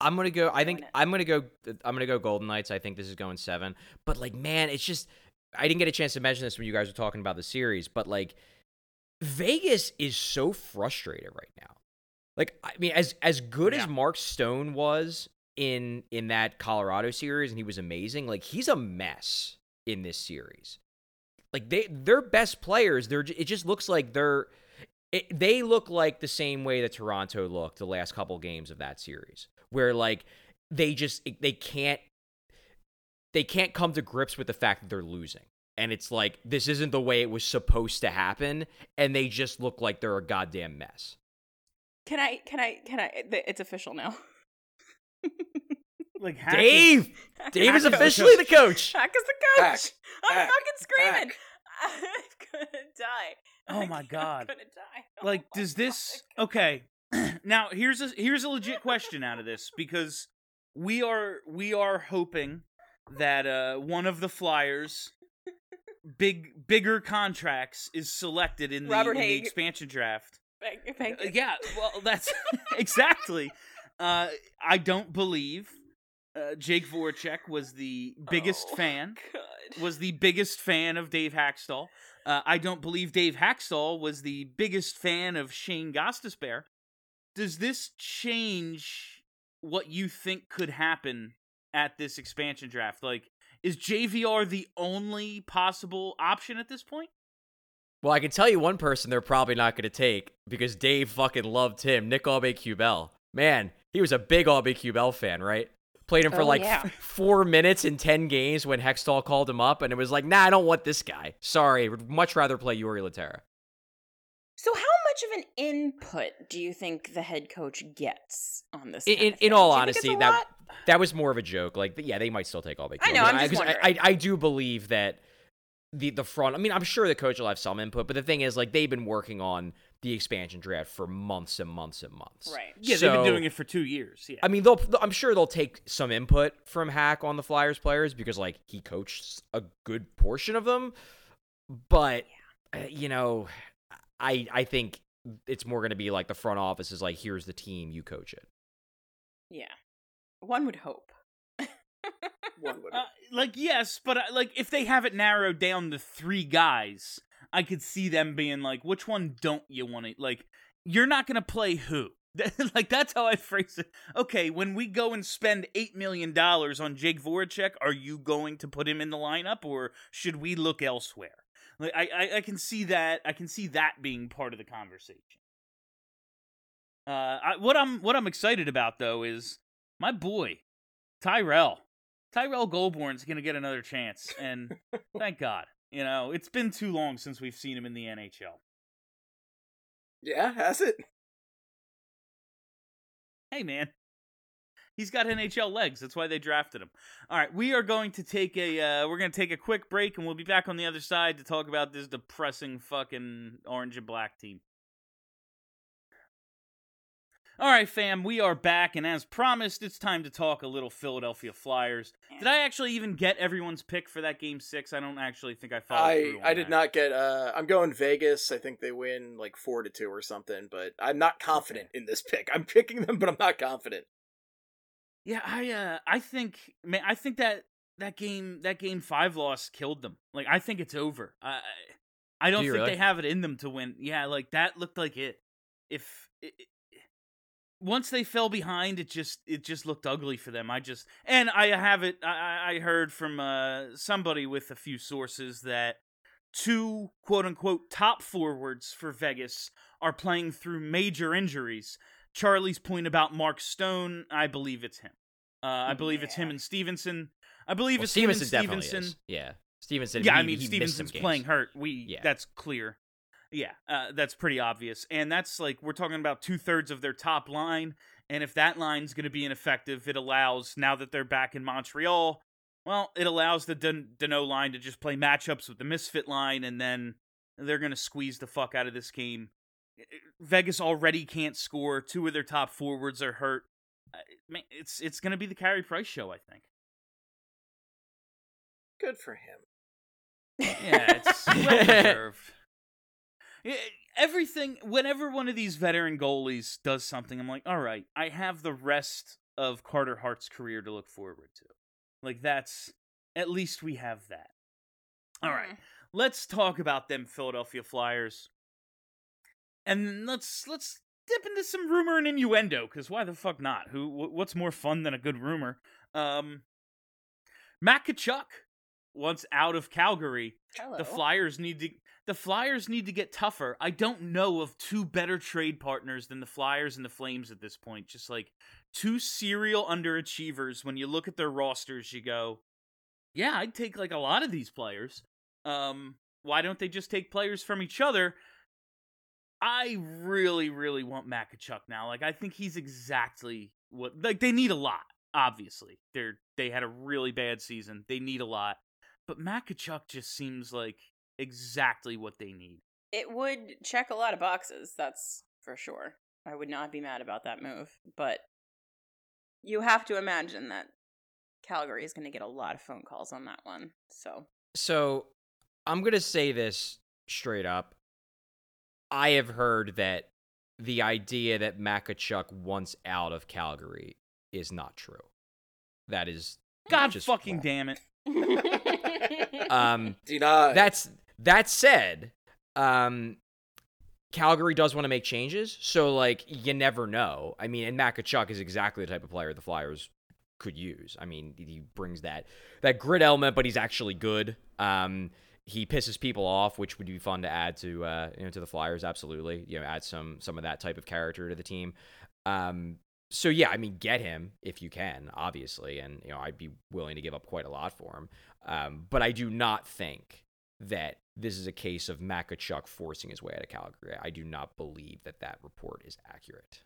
S2: I'm gonna go. I think I'm gonna go. I'm gonna go Golden Knights. I think this is going seven. But like, man, it's just I didn't get a chance to mention this when you guys were talking about the series. But like, Vegas is so frustrated right now. Like, I mean, as as good
S1: Yeah.
S2: as Mark Stone was in in that Colorado series, and he was amazing. Like, he's a mess in this series. Like they their best players. They're it just looks like they're it, they look like the same way that Toronto looked the last couple games of that series, where like they just they can't they can't come to grips with the fact that they're losing. And it's like this isn't the way it was supposed to happen, and they just look like they're a goddamn mess.
S3: Can I? Can I? Can I? It's official now.
S1: like Hack is-
S2: Dave, Dave is
S1: Hack is the
S2: officially the coach.
S3: Hack is the coach.
S4: Hack.
S3: I'm
S4: Hack.
S3: fucking screaming.
S4: Hack.
S3: I'm gonna die.
S1: Oh
S3: I-
S1: my
S3: I'm
S1: God.
S3: gonna die. Oh
S1: like
S3: my
S1: does this
S3: God.
S1: okay now here's a here's a legit question out of this because we are we are hoping that uh one of the flyers big bigger contracts is selected in the, in the expansion draft
S3: Thank you. Thank
S1: Uh, yeah well that's exactly uh i don't believe uh, Jake Voracek was the biggest
S3: Oh,
S1: fan
S3: God.
S1: was the biggest fan of Dave Hakstol. Uh, I don't believe Dave Hakstol was the biggest fan of Shane Gostisbehere. Does this change what you think could happen at this expansion draft? Like, is JVR the only possible option at this point?
S2: Well, I can tell you one person they're probably not going to take because Dave fucking loved him, Nick Aube-Kubel. Man, he was a big Aube-Kubel fan, right? Played him for
S3: Oh,
S2: like
S3: yeah.
S2: f- four minutes in ten games when Hextall called him up, and it was like, nah, I don't want this guy. Sorry, would much rather play Jori Lehtera.
S3: So, how much of an input do you think the head coach gets on this?
S2: In, in,
S3: of
S2: in
S3: thing?
S2: all
S3: Do you think it's
S2: honesty, that
S3: lot?
S2: that was more of a joke. Like, yeah, they might still take Aube-Kubel.
S3: I know, I'm just
S2: 'cause I,
S3: wondering.
S2: I, I do believe that the the front. I mean, I'm sure the coach will have some input, but the thing is, like, they've been working on the expansion draft for months and months and months.
S3: Right.
S1: Yeah, they've been doing it for two years. Yeah.
S2: I mean, they'll. I'm sure they'll take some input from Hack on the Flyers players because, like, he coached a good portion of them. But uh, you know, I I think it's more going to be like the front office is like, here's the team, you coach it.
S3: Yeah, one would hope.
S4: One would.
S1: Uh, like yes, but uh, like if they have it narrowed down to three guys, I could see them being like, which one don't you want to like? You're not gonna play who? like that's how I phrase it. Okay, when we go and spend eight million dollars on Jake Voracek, are you going to put him in the lineup, or should we look elsewhere? Like I, I, I can see that. I can see that being part of the conversation. Uh, I, what I'm what I'm excited about though is my boy Tyrell. Tyrell Goulbourne's gonna get another chance, and thank God. You know, it's been too long since we've seen him in the NHL.
S4: yeah, has it?
S1: Hey, man, he's got NHL legs. That's why they drafted him. All right, we are going to take a uh, we're gonna take a quick break, and we'll be back on the other side to talk about this depressing fucking orange and black team. All right, fam, we are back, and as promised, it's time to talk a little Philadelphia Flyers. Did I actually even get everyone's pick for that game six? I don't actually think I followed
S4: I I did
S1: that.
S4: not get. uh I'm going Vegas. I think they win like four to two or something. But I'm not confident in this pick. I'm picking them, but I'm not confident.
S1: Yeah, I uh I think man, I think that that game that game 5 loss killed them. Like I think it's over. I I- don't
S2: you
S1: think
S2: really?
S1: they have it in them to win. Yeah, like that looked like it. If it, once they fell behind, it just it just looked ugly for them. I just and I have it. I, I- I heard from uh, somebody with a few sources that two quote unquote top forwards for Vegas are playing through major injuries. Charlie's point about Mark Stone, I believe it's him. Uh, I believe it's him and Stephenson. I believe
S2: Well,
S1: it's
S2: Stephenson definitely
S1: Stephenson.
S2: is. Yeah, Stephenson.
S1: Yeah,
S2: he,
S1: I mean
S2: he missed some Stephenson's
S1: playing hurt. We
S2: Yeah.
S1: that's clear. Yeah, uh, that's pretty obvious, and that's like we're talking about two thirds of their top line, and if that line's going to be ineffective, it allows now that they're back in Montreal. Well, it allows the Dan- Dano line to just play matchups with the misfit line, and then they're going to squeeze the fuck out of this game. Vegas already can't score. Two of their top forwards are hurt. It's it's going to be the Carey Price show, I think.
S4: Good for him.
S1: Yeah, it's well deserved. Everything, whenever one of these veteran goalies does something, I'm like, all right, I have the rest of Carter Hart's career to look forward to. Like, that's, at least we have that. All right, mm-hmm. let's talk about them Philadelphia Flyers. And let's, let's dip into some rumor and innuendo, because why the fuck not? Who, wh- what's more fun than a good rumor? Um, Matt Tkachuk, once out of Calgary,
S3: Hello.
S1: the Flyers need to the Flyers need to get tougher. I don't know of two better trade partners than the Flyers and the Flames at this point. Just like two serial underachievers. When you look at their rosters, you go, "Yeah, I'd take like a lot of these players." Um, why don't they just take players from each other? I really, really want Matt Tkachuk now. Like, I think he's exactly what like they need a lot. Obviously, they're they had a really bad season. They need a lot, but Matt Tkachuk just seems like exactly what they need.
S3: it would check a lot of boxes, that's for sure. I would not be mad about that move, but you have to imagine that Calgary is going to get a lot of phone calls on that one. So,
S2: So I'm gonna say this straight up. I have heard that the idea that Makachuk wants out of Calgary is not true. That is
S1: God
S2: just
S1: fucking
S2: wrong.
S1: damn it!
S2: Um,
S4: Deny.
S2: that's that said, um, Calgary does want to make changes, so like you never know. I mean, and Makachuk is exactly the type of player the Flyers could use. I mean, he brings that that grit element, but he's actually good. Um, he pisses people off, which would be fun to add to uh, you know to the Flyers. Absolutely, you know, add some some of that type of character to the team. Um, so yeah, I mean, get him if you can, obviously, and you know, I'd be willing to give up quite a lot for him. Um, but I do not think that this is a case of Makachuk forcing his way out of Calgary. I do not believe that that report is accurate.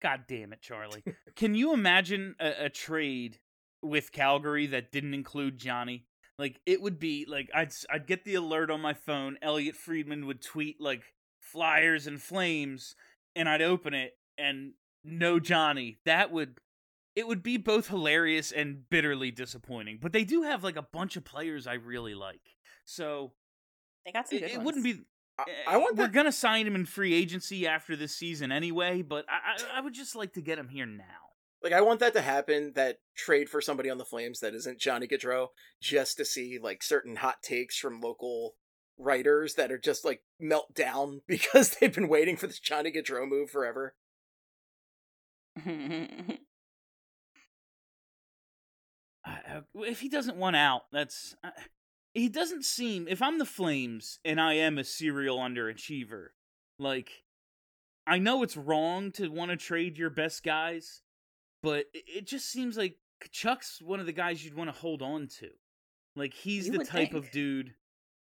S1: God damn it, Charlie! Can you imagine a, a trade with Calgary that didn't include Johnny? Like it would be like I'd s- I'd get the alert on my phone. Elliotte Friedman would tweet like Flyers and Flames, and I'd open it and no Johnny. That would it would be both hilarious and bitterly disappointing. But they do have like a bunch of players I really like, so
S3: they got some
S1: it,
S3: good
S1: it
S3: ones.
S1: wouldn't be.
S4: I,
S1: eh,
S4: I want
S1: We're
S4: that.
S1: gonna sign him in free agency after this season anyway, but I, I I would just like to get him here now.
S4: Like I want that to happen. That trade for somebody on the Flames that isn't Johnny Gaudreau, just to see like certain hot takes from local writers that are just like melt down because they've been waiting for this Johnny Gaudreau move forever.
S1: I- uh, I- if he doesn't want out, that's I he doesn't seem. If I'm the Flames and I am a serial underachiever, like I know it's wrong to want to trade your best guys, but it, just seems like Chuck's one of the guys you'd want to hold on to. Like he's
S3: You
S1: the type of dude.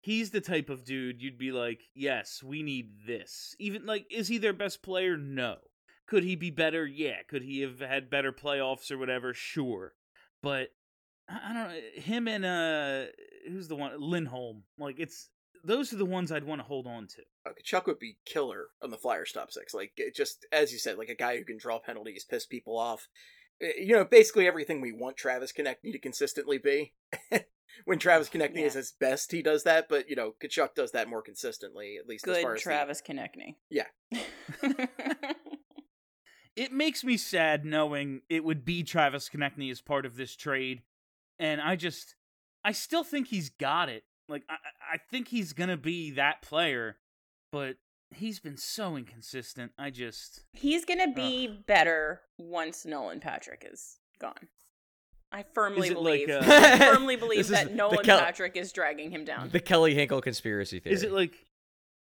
S1: He's the type of dude you'd be like, yes, we need this. Even like, is he their best player? No. Could he be better? Yeah. Could he have had better playoffs or whatever? Sure. But I I don't know. Him and uh, who's the one? Lindholm. Like it's those are the ones I'd want to hold on to.
S4: Uh, Chuck would be killer on the Flyers top six. Like it just as you said, like a guy who can draw penalties, piss people off. Uh, You know, basically everything we want Travis Konecny to consistently be. when Travis Konecny is
S3: Yeah.
S4: his best, he does that. But you know, Tkachuk does that more consistently, at least as far
S3: good
S4: as the-
S3: Travis Konecny.
S4: Yeah.
S1: It makes me sad knowing it would be Travis Konecny as part of this trade, and I just, I still think he's got it. Like I, I I think he's gonna be that player, but he's been so inconsistent. I just
S3: He's gonna be better once Nolan Patrick is gone. I firmly
S1: Is it like,
S3: believe.
S1: uh,
S3: I firmly believe that Nolan
S2: Kel-
S3: Patrick is dragging him down.
S2: The Kelly Hinkle conspiracy theory.
S1: is it like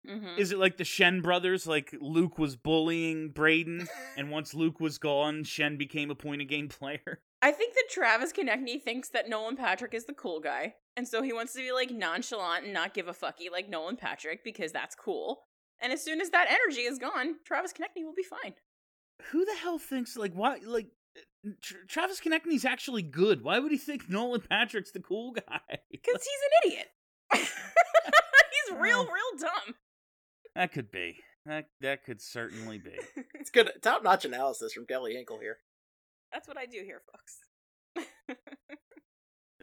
S3: Mhm.
S1: is it like the Schenn brothers? Like Luke was bullying Brayden, and once Luke was gone, Schenn became a point of game player.
S3: I think that Travis Konecny thinks that Nolan Patrick is the cool guy, and so he wants to be like nonchalant and not give a fucky like Nolan Patrick because that's cool. And as soon as that energy is gone, Travis Konecny will be fine
S1: Who the hell thinks like why like Tra- Travis Konecny's actually good? Why would he think Nolan Patrick's the cool guy?
S3: because he's an idiot. he's real, real dumb.
S1: That could be. That that could certainly be.
S4: It's good, top notch analysis from Kelly Hinkle here.
S3: That's what I do here, folks.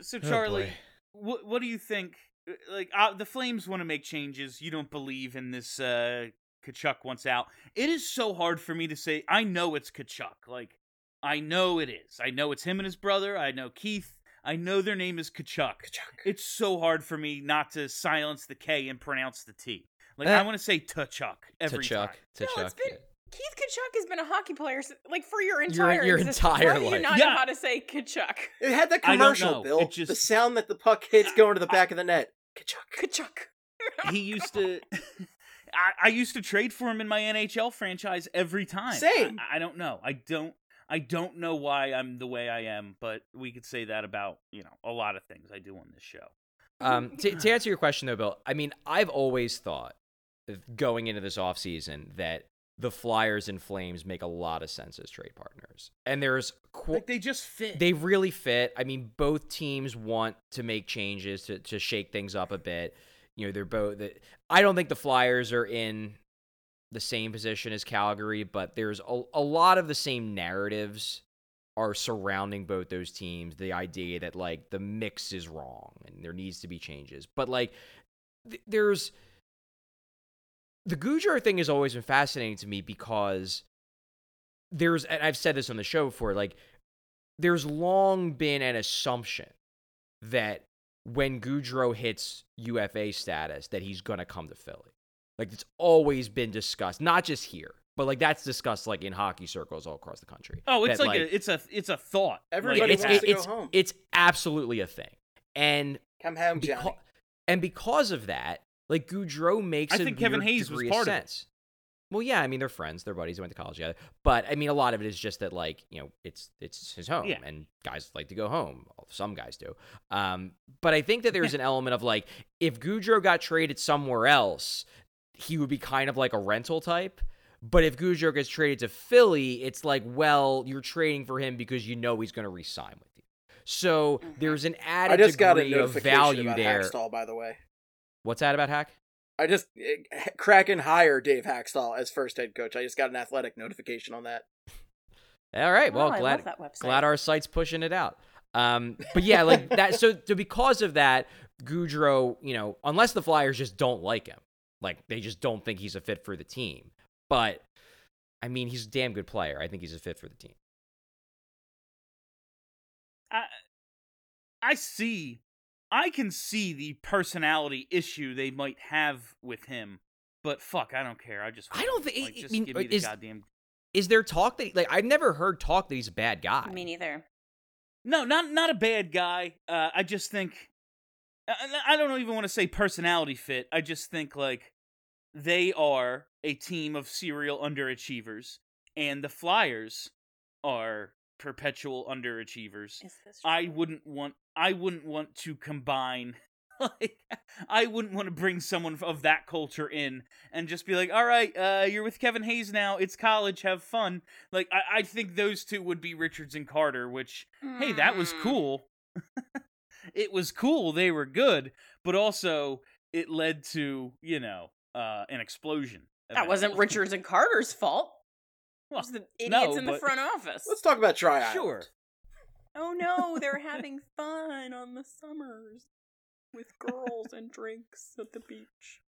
S1: So
S2: Oh,
S1: Charlie,
S2: boy.
S1: what what do you think? Uh, Like uh, the Flames want to make changes. You don't believe in this uh Tkachuk wants out. It is so hard for me to say. I know it's Tkachuk. Like I know it is. I know it's him and his brother. I know Keith. I know their name is Tkachuk. It's so hard for me not to silence the K and pronounce the T. Like
S2: Uh,
S1: I want to say Tuchuk every
S2: to Chuck.
S1: time.
S2: To
S3: No, it's been. Keith Tkachuk has been a hockey player like for your
S2: Your-
S3: entire
S2: your
S3: existence.
S2: entire
S3: Why do you
S2: life.
S3: not
S1: Yeah.
S3: know how to say Tkachuk?
S4: It had that commercial. Bill.
S1: Just-
S4: The sound that the puck hits going to the back of the net. Kachuk.
S3: Kachuk.
S1: He used to. I, I used to trade for him in my NHL franchise every time.
S4: Same.
S1: I, I don't know. I don't. I don't know why I'm the way I am, but we could say that about you know a lot of things I do on this show.
S2: Um, to, to answer your question though, Bill, I mean, I've always thought that going into this offseason that the Flyers and Flames make a lot of sense as trade partners. And there's qu-
S1: Like they just fit.
S2: they really fit. I mean, both teams want to make changes to, to shake things up a bit. You know, they're both. The, I don't think the Flyers are in the same position as Calgary, but there's a, a lot of the same narratives are surrounding both those teams. The idea that like the mix is wrong and there needs to be changes, but like th- there's the Gujar thing has always been fascinating to me because there's and I've said this on the show before, like there's long been an assumption that when Gaudreau hits UFA status, that he's gonna come to Philly. Like it's always been discussed, not just here, but like that's discussed like in hockey circles all across the country.
S1: oh, it's
S2: That,
S1: like, a, it's a it's a thought.
S4: Everybody
S1: like,
S2: it's,
S4: wants
S2: it-
S4: to go
S2: it's,
S4: home.
S2: it's absolutely a thing, and
S4: Come home,
S2: beca-
S4: Johnny.
S2: and because of that, like Gaudreau makes
S1: I
S2: a
S1: think Kevin Hayes was part
S2: of
S1: of it.
S2: Well, yeah, I mean they're friends, they're buddies, they went to college together. But I mean, a lot of it is just that, like you know, it's it's his home,
S1: Yeah.
S2: and guys like to go home. Some guys do. Um, but I think that there's an element of like, if Gaudreau got traded somewhere else, he would be kind of like a rental type. But if Gaudreau gets traded to Philly, it's like, well, you're trading for him because you know he's going to re-sign with you. So there's an added
S4: I just got a
S2: degree of value
S4: about
S2: there.
S4: Hakstol, by the way.
S2: What's that about Hack?
S4: I just eh, Kraken hire Dave Hakstol as first head coach. I just got an athletic notification on that.
S2: All right. Well,
S3: Oh,
S2: glad
S3: love that website.
S2: glad our site's pushing it out. Um, but yeah, like that. So, so because of that, Gaudreau, you know, unless the Flyers just don't like him, like they just don't think he's a fit for the team. But I mean, he's a damn good player. I think he's a fit for the team.
S1: I I see. I can see the personality issue they might have with him, but fuck, I don't care. I just
S2: I don't think-
S1: like,
S2: I
S1: just
S2: mean,
S1: give me the
S2: is-
S1: goddamn.
S2: Is there talk that like I've never heard talk that he's a bad guy?
S3: Me neither.
S1: No, not not a bad guy. Uh, I just think I, I don't even want to say personality fit. I just think like they are a team of serial underachievers, and the Flyers are perpetual underachievers.
S3: Is this true?
S1: I wouldn't want I wouldn't want to combine like I wouldn't want to bring someone of that culture in and just be like, "All right, uh you're with Kevin Hayes now. It's college. Have fun." Like I I think those two would be Richards and Carter, which hey, that was
S3: Mm.
S1: cool. it was cool. They were good, but also it led to, you know, uh an explosion.
S3: That wasn't. Richards and Carter's fault. It
S1: Well,
S3: was the
S1: no,
S3: idiots in the front office.
S4: Let's talk about Try Island.
S1: Sure.
S3: Oh no, they're having fun on the summers with girls and drinks at the beach.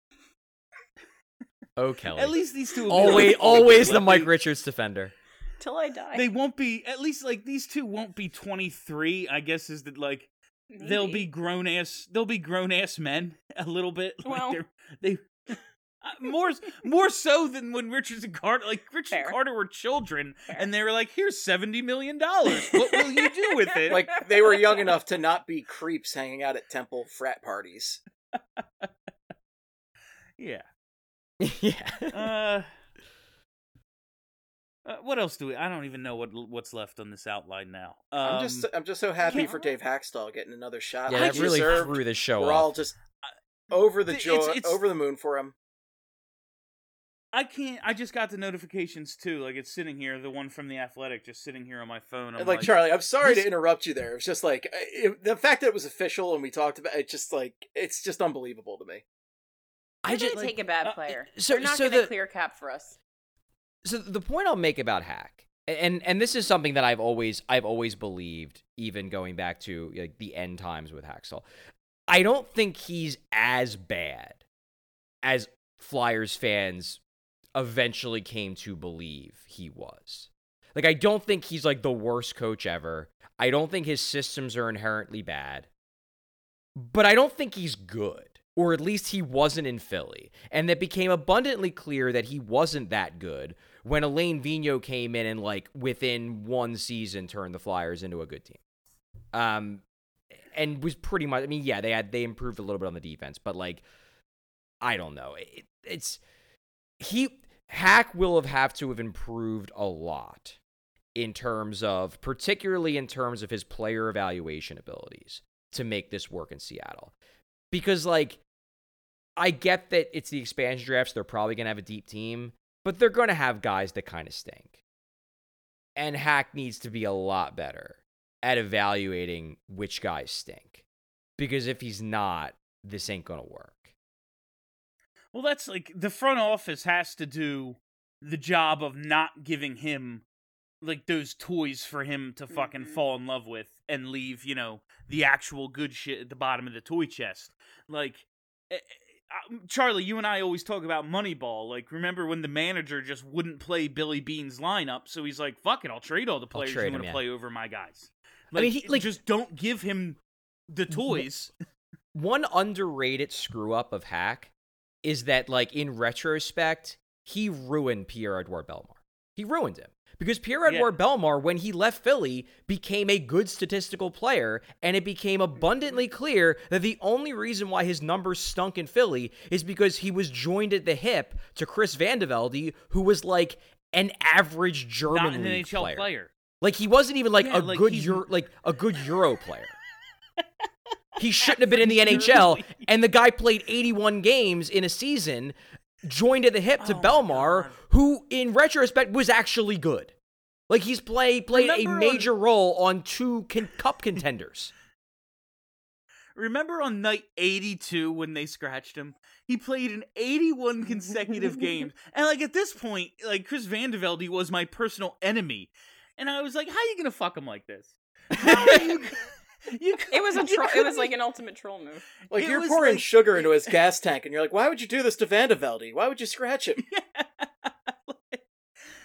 S2: Oh, Kelly.
S1: At least these two will be
S2: always,
S1: like-
S2: always the Mike Richards defender.
S3: Till I die.
S1: they won't be at least like these two won't be 23 i guess is that like they'll be grown ass they'll be grown ass men a little bit like
S3: Well-
S1: they're, they more more so than when Richards and Carter like Richards and Carter were children
S3: Fair.
S1: and they were like, here's seventy million dollars. What will you do with it?
S4: Like they were young enough to not be creeps hanging out at temple frat parties.
S1: yeah.
S2: yeah.
S1: Uh, uh, what else do we? I don't even know what what's left on this outline now. Um,
S4: I'm just I'm just so happy
S1: yeah.
S4: for Dave Hakstol getting another shot.
S2: Yeah,
S4: Like
S2: that really
S4: deserved.
S2: threw the show
S4: We're
S2: off.
S4: all just over the
S1: It's-
S4: joy,
S1: it's-
S4: over the moon for him.
S1: I can't. I just got the notifications too. Like it's sitting here, the one from the Athletic, just sitting here on my phone. I'm
S4: And like, Charlie, I'm sorry
S1: this-
S4: to interrupt you there. It's just like it, the fact that it was official and we talked about it. Just like it's just unbelievable to me.
S2: I
S3: I
S2: just
S3: just take a bad
S1: uh,
S3: player.
S2: so-
S3: They're not
S2: so
S3: gonna
S2: the-
S3: clear cap for us.
S2: so the point I'll make about Hack, and and this is something that I've always I've always believed, even going back to like the end times with Hacksaw. I don't think he's as bad as Flyers fans eventually came to believe he was. Like I don't think he's like the worst coach ever. I don't think his systems are inherently bad. But I don't think he's good. Or at least he wasn't in Philly. And it became abundantly clear that he wasn't that good when Alain Vigneault came in and like within one season turned the Flyers into a good team. Um and was pretty much I mean, yeah, they had they improved a little bit on the defense, but like I don't know. It, it's he Hack will have have to have improved a lot in terms of particularly in terms of his player evaluation abilities to make this work in Seattle. Because like I get that it's the expansion drafts, they're probably going to have a deep team, but they're going to have guys that kind of stink. And Hack needs to be a lot better at evaluating which guys stink. Because if he's not, this ain't going to work.
S1: Well, that's like the front office has to do the job of not giving him like those toys for him to fucking
S3: Mhm.
S1: fall in love with and leave, you know, the actual good shit at the bottom of the toy chest. Like eh, eh, Charlie, you and I always talk about Moneyball. Like, remember when the manager just wouldn't play Billy Beane's lineup? So he's like, "Fuck it, I'll trade all the players who want to
S2: yeah.
S1: play over my guys."
S2: I
S1: Like,
S2: mean, he- like-
S1: just don't give him the toys.
S2: One underrated screw up of Hack is that, like, in retrospect, he ruined Pierre Edouard Bellemare. He ruined him. Because Pierre Edouard Bellemare, when he left Philly, became a good statistical player, and it became abundantly clear that the only reason why his numbers stunk in Philly is because he was joined at the hip to Chris VandeVelde, who was like an average German
S1: Not an
S2: league
S1: NHL
S2: player.
S1: player.
S2: Like he wasn't even like
S1: Yeah,
S2: a
S1: like,
S2: good Euro, like a good Euro player. He shouldn't have been in the NHL, and the guy played 81 games in a season, joined at the hip to
S1: Oh Bellemare,
S2: who in retrospect was actually good. Like he's play played
S1: Remember
S2: a
S1: on-
S2: major role on two con- cup contenders.
S1: Remember on night 82 when they scratched him? He played in 81 consecutive games. And like at this point, like Chris VandeVelde was my personal enemy. And I was like, how are you going to fuck him like this? How are you, you
S3: It was a
S1: you
S3: tro- it was like an ultimate troll move.
S4: Like
S1: It
S4: you're pouring
S1: like-
S4: sugar into his gas tank, and you're like, "Why would you do this to VandeVelde? Why would you scratch him?"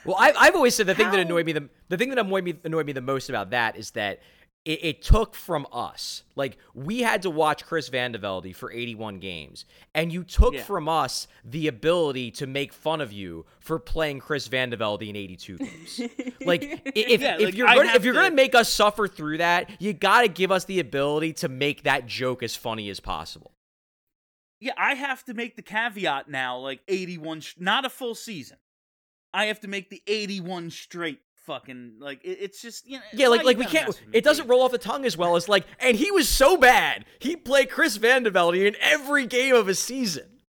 S2: Well, I've I've always said the thing that annoyed me the the thing that annoyed me annoyed me the most about that is that it, it took from us like we had to watch Chris VandeVelde for 81 games, and you took
S1: Yeah.
S2: from us the ability to make fun of you for playing Chris VandeVelde in 82 games. like if
S1: Yeah,
S2: if
S1: like,
S2: you're gonna, if you're
S1: to-
S2: gonna make us suffer through that, you gotta give us the ability to make that joke as funny as possible.
S1: Yeah, I have to make the caveat now like 81 sh- not a full season. I have to make the 81 straight fucking like it, it's just you know
S2: Yeah, like like we can't.
S1: mess with me,
S2: It doesn't
S1: Dave?
S2: roll off the tongue as well as like, and he was so bad. He played Chris VandeVelde in every game of a season.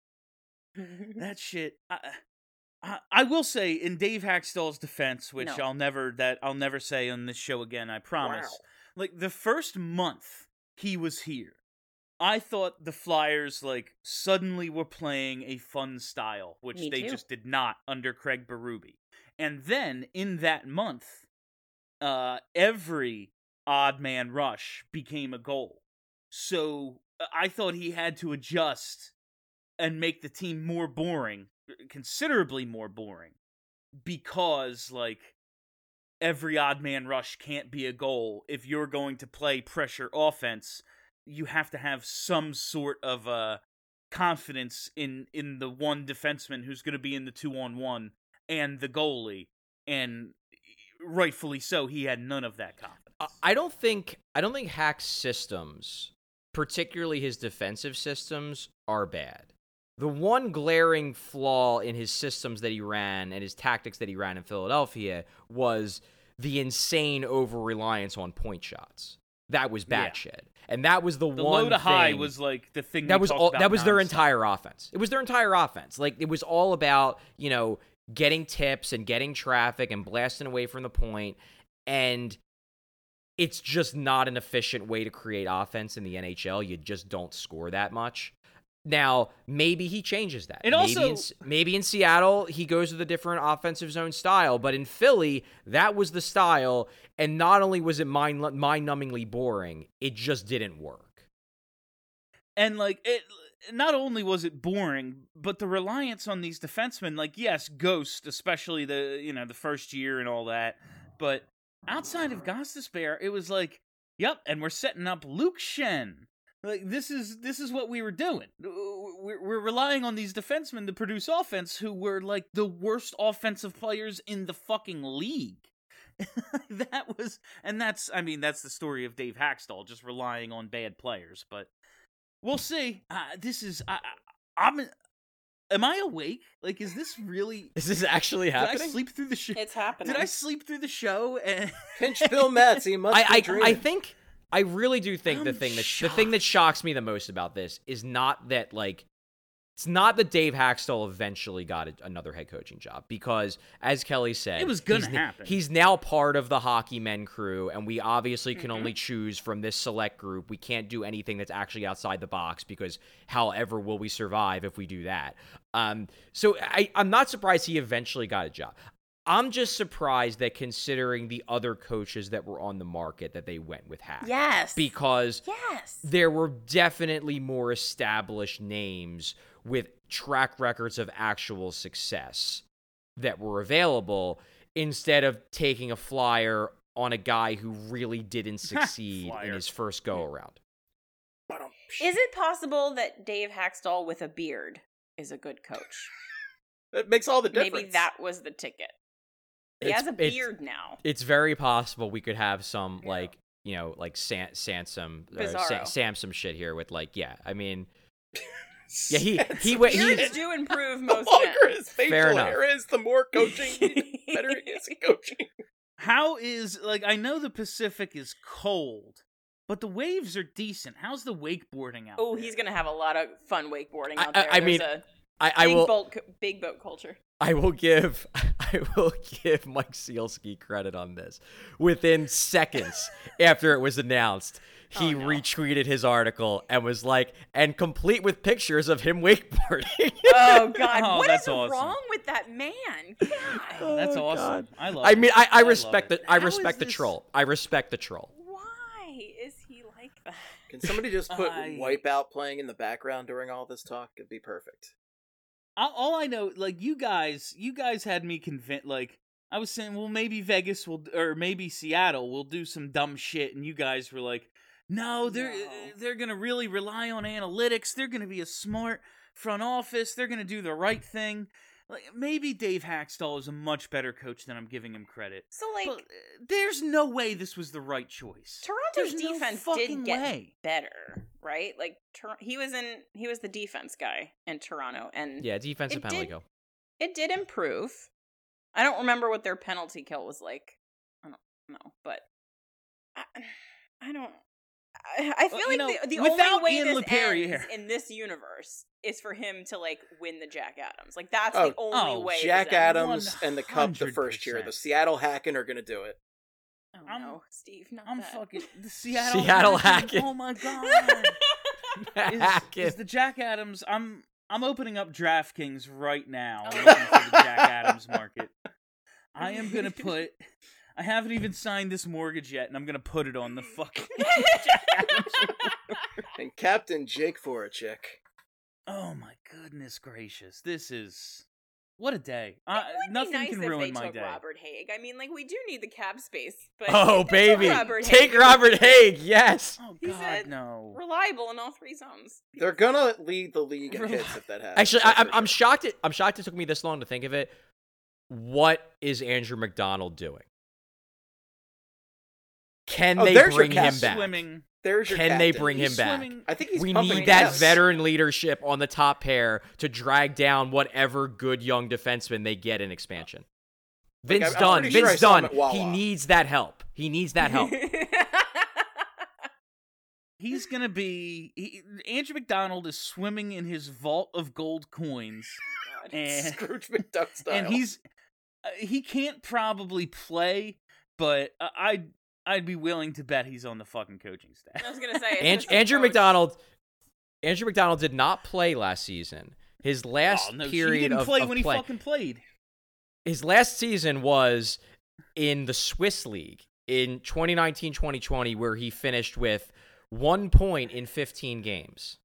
S1: that shit I, I, I will say in Dave Hakstol's defense, which
S3: No.
S1: I'll never that I'll never say on this show again, I promise.
S4: Wow.
S1: Like the first month he was here, I thought the Flyers like suddenly were playing a fun style, which
S3: Me
S1: they
S3: too.
S1: just did not under Craig Berube. And then in that month, uh, every odd man rush became a goal. So uh, I thought he had to adjust and make the team more boring, considerably more boring, because like every odd man rush can't be a goal. If you're going to play pressure offense, you have to have some sort of a confidence in in the one defenseman who's going to be in the two on one and the goalie, and rightfully so, he had none of that confidence.
S2: I- don't think I don't think Hack's systems, particularly his defensive systems, are bad. The one glaring flaw in his systems that he ran and his tactics that he ran in Philadelphia was the insane over reliance on point shots. That was
S1: Yeah.
S2: batshit, and that was the,
S1: the
S2: one
S1: low to high was like the thing
S2: that was all that was their entire offense. It was their entire offense. Like it was all about, you know, getting tips and getting traffic and blasting away from the point and it's just not an efficient way to create offense in the NHL. You just don't score that much. Now, maybe he changes that.
S1: And
S2: maybe
S1: also-
S2: in, maybe in Seattle he goes with a different offensive zone style, but in Philly that was the style and not only was it mind mind-numbingly boring, it just didn't work.
S1: and like it not only was it boring but the reliance on these defensemen like yes ghost especially the you know the first year and all that but outside of Gostisbehere, it was like yep and we're setting up luke schenn. Like this is this is what we were doing. We're, we're relying on these defensemen to produce offense who were like the worst offensive players in the fucking league. That was and that's i mean that's the story of dave hakstol just relying on bad players but we'll see. Uh, this is I, I, I'm. Am I awake? Like, is this really?
S2: Is this actually happening?
S1: Did I sleep through the show?
S3: It's happening.
S1: Did I sleep through the show? And
S4: Pinch Bill Metz. He must
S2: I,
S4: be
S2: I. I think I really do think the
S1: I'm
S2: thing that the thing that shocks me the most about this is not that like it's not that Dave Hakstol eventually got a, another head coaching job because as Kelly said
S1: It was gonna
S2: he's
S1: happen.
S2: he's now part of the hockey men crew and we obviously can
S1: Mm-hmm.
S2: only choose from this select group. We can't do anything that's actually outside the box because however will we survive if we do that? Um so I I'm not surprised he eventually got a job. I'm just surprised that considering the other coaches that were on the market that they went with Hack.
S3: yes.
S2: Because
S3: yes.
S2: there were definitely more established names with track records of actual success that were available instead of taking a flyer on a guy who really didn't succeed in his first go around.
S3: Is it possible that Dave Hakstol with a beard is a good coach?
S4: That makes all the difference.
S3: Maybe that was the ticket. He
S2: It's-
S3: has a
S2: it's-
S3: beard now.
S2: It's very possible we could have some like you know like San- Sansom or Sa- Samsum uh, shit here with like yeah I mean yeah he he went he
S3: do improve
S4: the
S3: most
S4: longer
S3: men.
S4: his facial
S2: Fair enough.
S4: hair is, the more coaching, the better he is at coaching.
S1: how is like I know the Pacific is cold, but the waves are decent. How's the wakeboarding out?
S3: Oh,
S1: there?
S3: he's gonna have a lot of fun wakeboarding out
S2: I-
S3: there.
S2: I
S3: There's
S2: mean,
S3: a
S2: I, I
S3: big
S2: will
S3: boat, big boat culture.
S2: I will give I will give Mike Sielski credit on this. Within seconds after it was announced, he
S3: Oh, no.
S2: retweeted his article and was like, and complete with pictures of him wakeboarding.
S3: Oh God,
S1: Oh,
S3: what
S1: that's
S3: is
S1: awesome.
S3: wrong with that man? God.
S1: Oh, that's
S2: Oh,
S1: awesome.
S2: God.
S1: I love.
S2: I mean, I, I
S1: love
S2: respect the I
S1: How is
S2: respect the
S1: this-
S2: troll. I respect the troll.
S3: Why is he like that?
S4: Can somebody just put
S1: I-
S4: Wipeout playing in the background during all this talk? It'd be perfect.
S1: all, all I know, like you guys, you guys had me convinced. Like I was saying, well, maybe Vegas will, or maybe Seattle will do some dumb shit, and you guys were like, no, they're
S3: No.
S1: they're gonna really rely on analytics. They're gonna be a smart front office. They're gonna do the right thing. Like maybe Dave Hakstol is a much better coach than I'm giving him credit.
S3: So like
S1: but uh, there's no way this was the right choice.
S3: Toronto's
S1: There's
S3: defense
S1: fucking
S3: did get
S1: way.
S3: better, right? Like Tor- he was in he was the defense guy in Toronto, and
S2: Yeah, defensive
S3: It
S2: penalty
S3: did-
S2: kill.
S3: it did improve. I don't remember what their penalty kill was like. I don't know, but I, I don't. I, I feel
S1: Well,
S3: like
S1: know,
S3: the, the only way
S1: Ian
S3: this
S1: LePerrier-
S3: ends in this universe is for him to like win the Jack Adams. Like that's
S4: Oh,
S3: the only
S1: oh,
S3: way.
S4: Jack
S3: this ends.
S4: Adams and the Cup the first year. The Seattle Hacking are going to do it.
S3: Oh
S1: I'm-
S3: no, Steve, not
S1: I'm
S3: that.
S1: fucking the Seattle
S2: Seattle
S1: Hacking.
S2: Hacking.
S1: Oh my god. is, is the Jack Adams. I'm I'm opening up DraftKings right now,
S3: Oh.
S1: looking for the Jack Adams market. I am gonna put. I haven't even signed this mortgage yet, and I'm gonna put it on the fucking
S4: And Captain Jake Voracek.
S1: Oh my goodness gracious! This is What a day! Uh,
S3: It would
S1: nothing
S3: be nice
S1: can
S3: if
S1: ruin
S3: they
S1: my
S3: took
S1: day.
S3: Robert Hagg. I mean, like we do need the cab space, but
S2: Oh
S3: if they took
S2: baby,
S3: Robert
S2: take
S3: Hagg,
S2: Robert Hagg. Yes.
S1: Oh
S3: He
S1: God,
S3: said-
S1: no!
S3: reliable in all three zones.
S4: They're gonna lead the league in hits if that happens.
S2: Actually, I,
S4: that's
S2: I'm, I'm
S4: sure.
S2: shocked. It, I'm shocked it took me this long to think of it. What is Andrew MacDonald doing? Can
S4: Oh,
S2: they bring him back?
S1: Swimming.
S4: There's your
S2: Can they
S4: captain.
S2: bring him
S1: He's
S2: back?
S1: swimming-
S4: I think he's
S2: we need that
S4: gas.
S2: veteran leadership on the top pair to drag down whatever good young defenseman they get in expansion.
S4: Like,
S2: Vince
S4: I'm
S2: Dunn,
S4: pretty sure
S2: Vince
S4: saw
S2: Dunn, he needs that help. He needs that help.
S1: He's gonna be. He, Andrew MacDonald is swimming in his vault of gold coins, and
S4: Scrooge McDuck style.
S1: and he's uh, he can't probably play, but uh, I'd I'd be willing to bet he's on the fucking coaching staff.
S3: I was gonna say
S2: An-
S3: assistant
S2: Andrew
S3: coach.
S2: MacDonald, Andrew MacDonald did not play last season. His oh, last
S1: oh, no,
S2: period
S1: he didn't
S2: of,
S1: play
S2: of
S1: when
S2: play,
S1: he fucking played.
S2: his last season was in the Swiss League in 2019-2020 where he finished with 1 point in 15 games.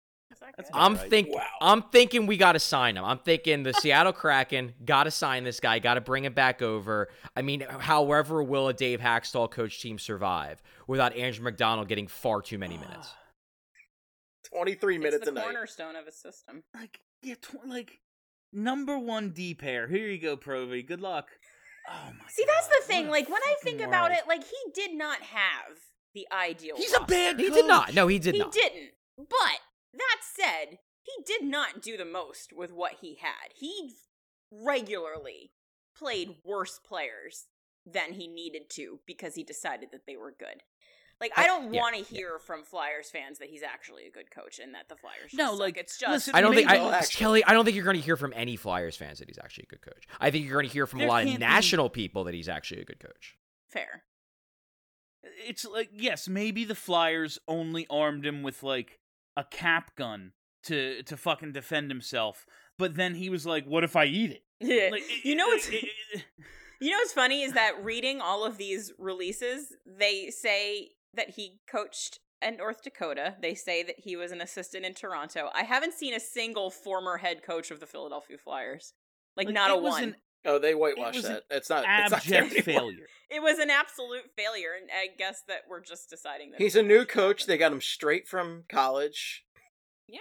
S2: I'm
S1: right.
S2: think
S4: Wow.
S2: I'm thinking we got to sign him. I'm thinking the Seattle Kraken got to sign this guy, got to bring him back over. I mean, however will a Dave Hakstol coach team survive without Andrew MacDonald getting far too many minutes?
S4: 23
S3: It's
S4: minutes
S3: the
S4: a night.
S3: cornerstone of a system.
S1: Like yeah, tw- like number one D pair. Here you go, Provi. Good luck. Oh my.
S3: See, that's the thing.
S1: what
S3: Like when I
S1: fucking
S3: think about it, like he did not have the ideal.
S1: he's a
S3: roster.
S1: bad.
S2: He did not. No, he did
S3: he
S2: not.
S3: He didn't. But that said, he did not do the most with what he had. He regularly played worse players than he needed to because he decided that they were good. Like I
S2: I-
S3: don't
S2: yeah,
S3: want to
S2: yeah.
S3: hear from Flyers fans that he's actually a good coach and that the Flyers. Just
S1: No,
S3: suck.
S1: like,
S3: it's just
S1: listen,
S2: I don't think I,
S4: actually-
S2: Kelly. I don't think you're going to hear from any Flyers fans that he's actually a good coach. I think you're going to hear from
S1: There
S2: a lot of
S1: can't be-
S2: national people that he's actually a good coach.
S3: fair.
S1: It's like yes, maybe the Flyers only armed him with like a cap gun to to fucking defend himself. But then he was like, "What if I eat it?" Like,
S3: you know what's
S1: it- it-
S3: You know what's funny is that reading all of these releases, they say that he coached at North Dakota. They say that he was an assistant in Toronto. I haven't seen a single former head coach of the Philadelphia Flyers. Like,
S1: like,
S3: not a one.
S1: an
S4: Oh, they whitewashed
S1: was an
S4: that. It's not. It's not
S1: abject
S4: anymore.
S1: failure.
S3: It was an absolute failure, and I guess that we're just deciding that
S4: He's a new coach.
S3: but-
S4: They got him straight from college.
S3: yeah.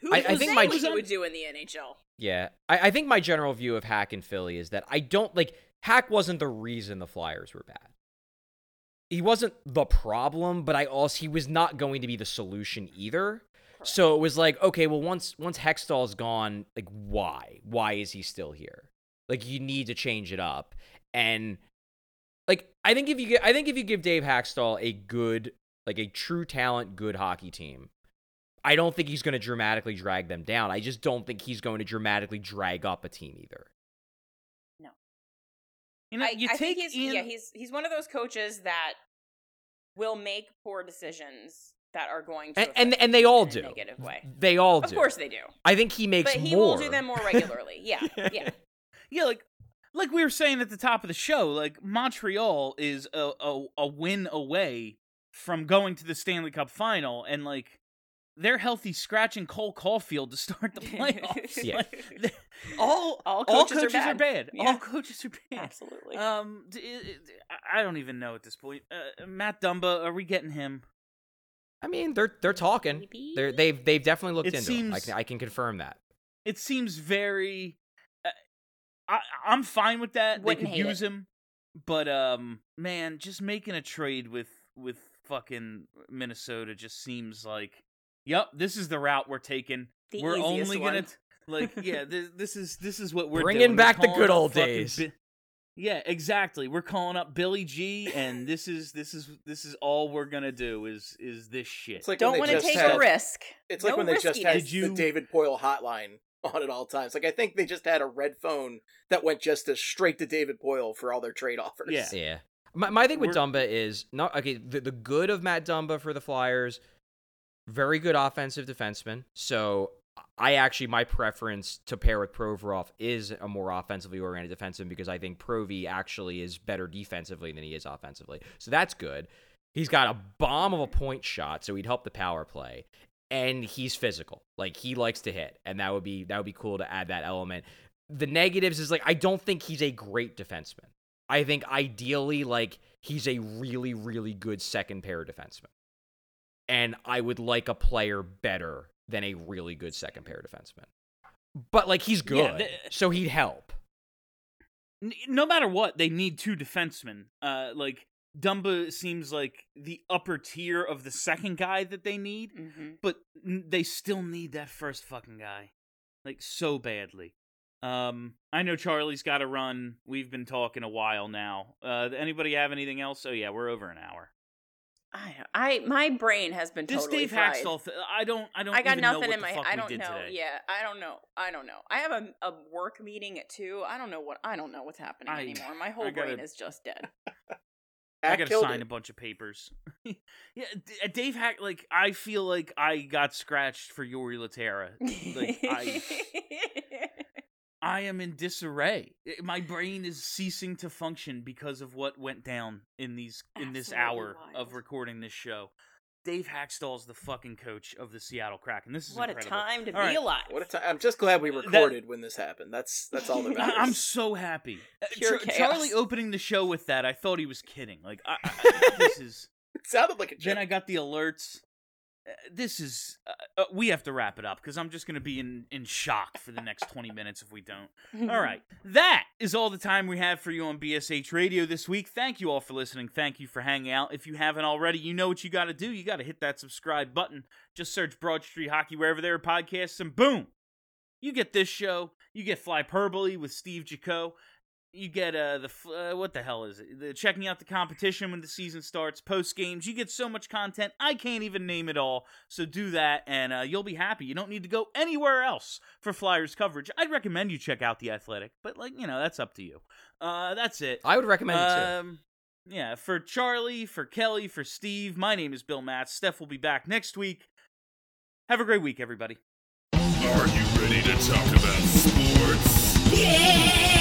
S3: Who
S2: I-
S3: I,
S2: I think my-
S3: what he would do in the NHL?
S2: Yeah, I, I think my general view of Hack in Philly is that I don't like Hack wasn't the reason the Flyers were bad. He wasn't the problem, but I also he was not going to be the solution either. So it was like, okay, well once once Hextall's gone, like why? Why is he still here? Like you need to change it up. And like I think if you get I think if you give Dave Hakstol a good like a true talent good hockey team, I don't think he's going to dramatically drag them down. I just don't think he's going to dramatically drag up a team either. No.
S1: You know,
S3: I,
S1: you
S3: I
S1: take
S3: think he's
S1: in
S3: yeah he's he's one of those coaches that will make poor decisions that are going to
S2: And and, and they all
S3: in a
S2: do.
S3: negative way.
S2: They all do.
S3: Of
S2: do.
S3: course they do,
S2: I think he makes
S3: but he
S2: more.
S3: will do them more regularly. Yeah, yeah.
S1: Yeah, like like we were saying at the top of the show, like Montreal is a a, a win away from going to the Stanley Cup final, and like they're healthy scratching Cole Caufield to start the playoffs.
S2: Yeah.
S1: Like, they- all
S3: All
S1: all
S3: coaches are
S1: are
S3: bad.
S1: bad.
S3: Yeah.
S1: All coaches are bad.
S3: Absolutely.
S1: Um, d- it- it- I I don't even know at this point. Uh, Matt Dumba, are we getting him?
S2: I mean, they're they're talking.
S3: Maybe.
S2: They're they've they've definitely looked
S1: It
S2: into him. I can, I can confirm that.
S1: It seems very. I I'm fine with that.
S3: Wouldn't
S1: they could use
S3: it.
S1: him, but um, man, just making a trade with with fucking Minnesota just seems like, yep, this is the route we're taking.
S3: The
S1: we're only
S3: one.
S1: gonna t- like, yeah, this, this is this is what we're
S2: Bringing
S1: doing. We're
S2: back the good old days.
S1: Bi- yeah, exactly. We're calling up Billy G, and this is this is this is all we're gonna do is is this shit.
S4: It's like
S3: Don't want to
S4: just
S3: take
S4: had,
S3: a risk.
S4: It's like
S3: No
S4: when they just had
S1: you-
S4: the David Poile hotline on at all times. Like I think they just had a red phone that went just to straight to David Poile for all their trade offers.
S1: Yeah.
S2: Yeah. My, my thing with
S1: We're-
S2: Dumba is not okay. The, the good of Matt Dumba for the Flyers, very good offensive defenseman. So I actually my preference to pair with Provorov is a more offensively oriented defenseman because I think Provy actually is better defensively than he is offensively. So that's good. He's got a bomb of a point shot, so he'd help the power play. And he's physical. Like he likes to hit. And that would be that would be cool to add that element. the negatives is like I don't think he's a great defenseman. I think ideally like he's a really really good second pair defenseman. And I would like a player better than a really good second pair defenseman. But like he's good,
S1: Yeah,
S2: so he'd help.
S1: N- no matter what, they need two defensemen. Uh, like Dumba seems like the upper tier of the second guy that they need,
S3: hmm
S1: but they still need that first fucking guy, like so badly. Um, I know Charlie's got to run. We've been talking a while now. Uh, anybody have anything else? Oh yeah, we're over an hour.
S3: I, I, my brain has been
S1: This
S3: totally
S1: Dave
S3: fried.
S1: Hakstol, th- I don't, I don't.
S3: I got
S1: even know
S3: nothing
S1: what
S3: in my. I don't know.
S1: today.
S3: Yeah, I don't know. I don't know. I have a, a work meeting at two. I don't know what. I don't know what's happening
S1: I-
S3: anymore. My whole
S1: gotta-
S3: brain is just dead.
S1: I gotta sign
S4: it.
S1: a bunch of papers. yeah, D- uh, Dave Hack. Like I feel like I got scratched for Jori Lehtera. Like I, I am in disarray. I- My brain is ceasing to function because of what went down in these in this
S3: Absolutely
S1: hour of recording this show. Dave Hakstol's the fucking coach of the Seattle Kraken. This is
S3: what a time to
S1: All
S3: be
S1: right.
S3: alive.
S4: What a time! I'm just glad we recorded when this happened. That's that's all that
S1: I-
S4: matters.
S1: I'm so happy. Uh,
S3: Pure
S1: Char- Charlie opening the show with that, I thought he was kidding. Like, I, I, this is.
S4: It sounded like a joke.
S1: Then I got the alerts. This is. Uh, uh, we have to wrap it up because I'm just going to be in, in shock for the next 20 minutes if we don't. All right. That is all the time we have for you on BSH Radio this week. Thank you all for listening. Thank you for hanging out. If you haven't already, you know what you got to do. You got to hit that subscribe button. Just search Broad Street Hockey wherever there are podcasts, and boom, you get this show. You get Flyperbole with Steve Jaco. You get uh the uh, what the hell is it? The checking out the competition when the season starts, post games. You get so much content. I can't even name it all. So do that, and uh, you'll be happy. You don't need to go anywhere else for Flyers coverage. I'd recommend you check out the Athletic, but like you know, that's up to you. Uh, that's it.
S2: I would recommend it too.
S1: Um, yeah, for Charlie, for Kelly, for Steve, my name is Bill Matz. Steph will be back next week. Have a great week, everybody.
S5: Are you ready to talk about sports?
S6: Yeah!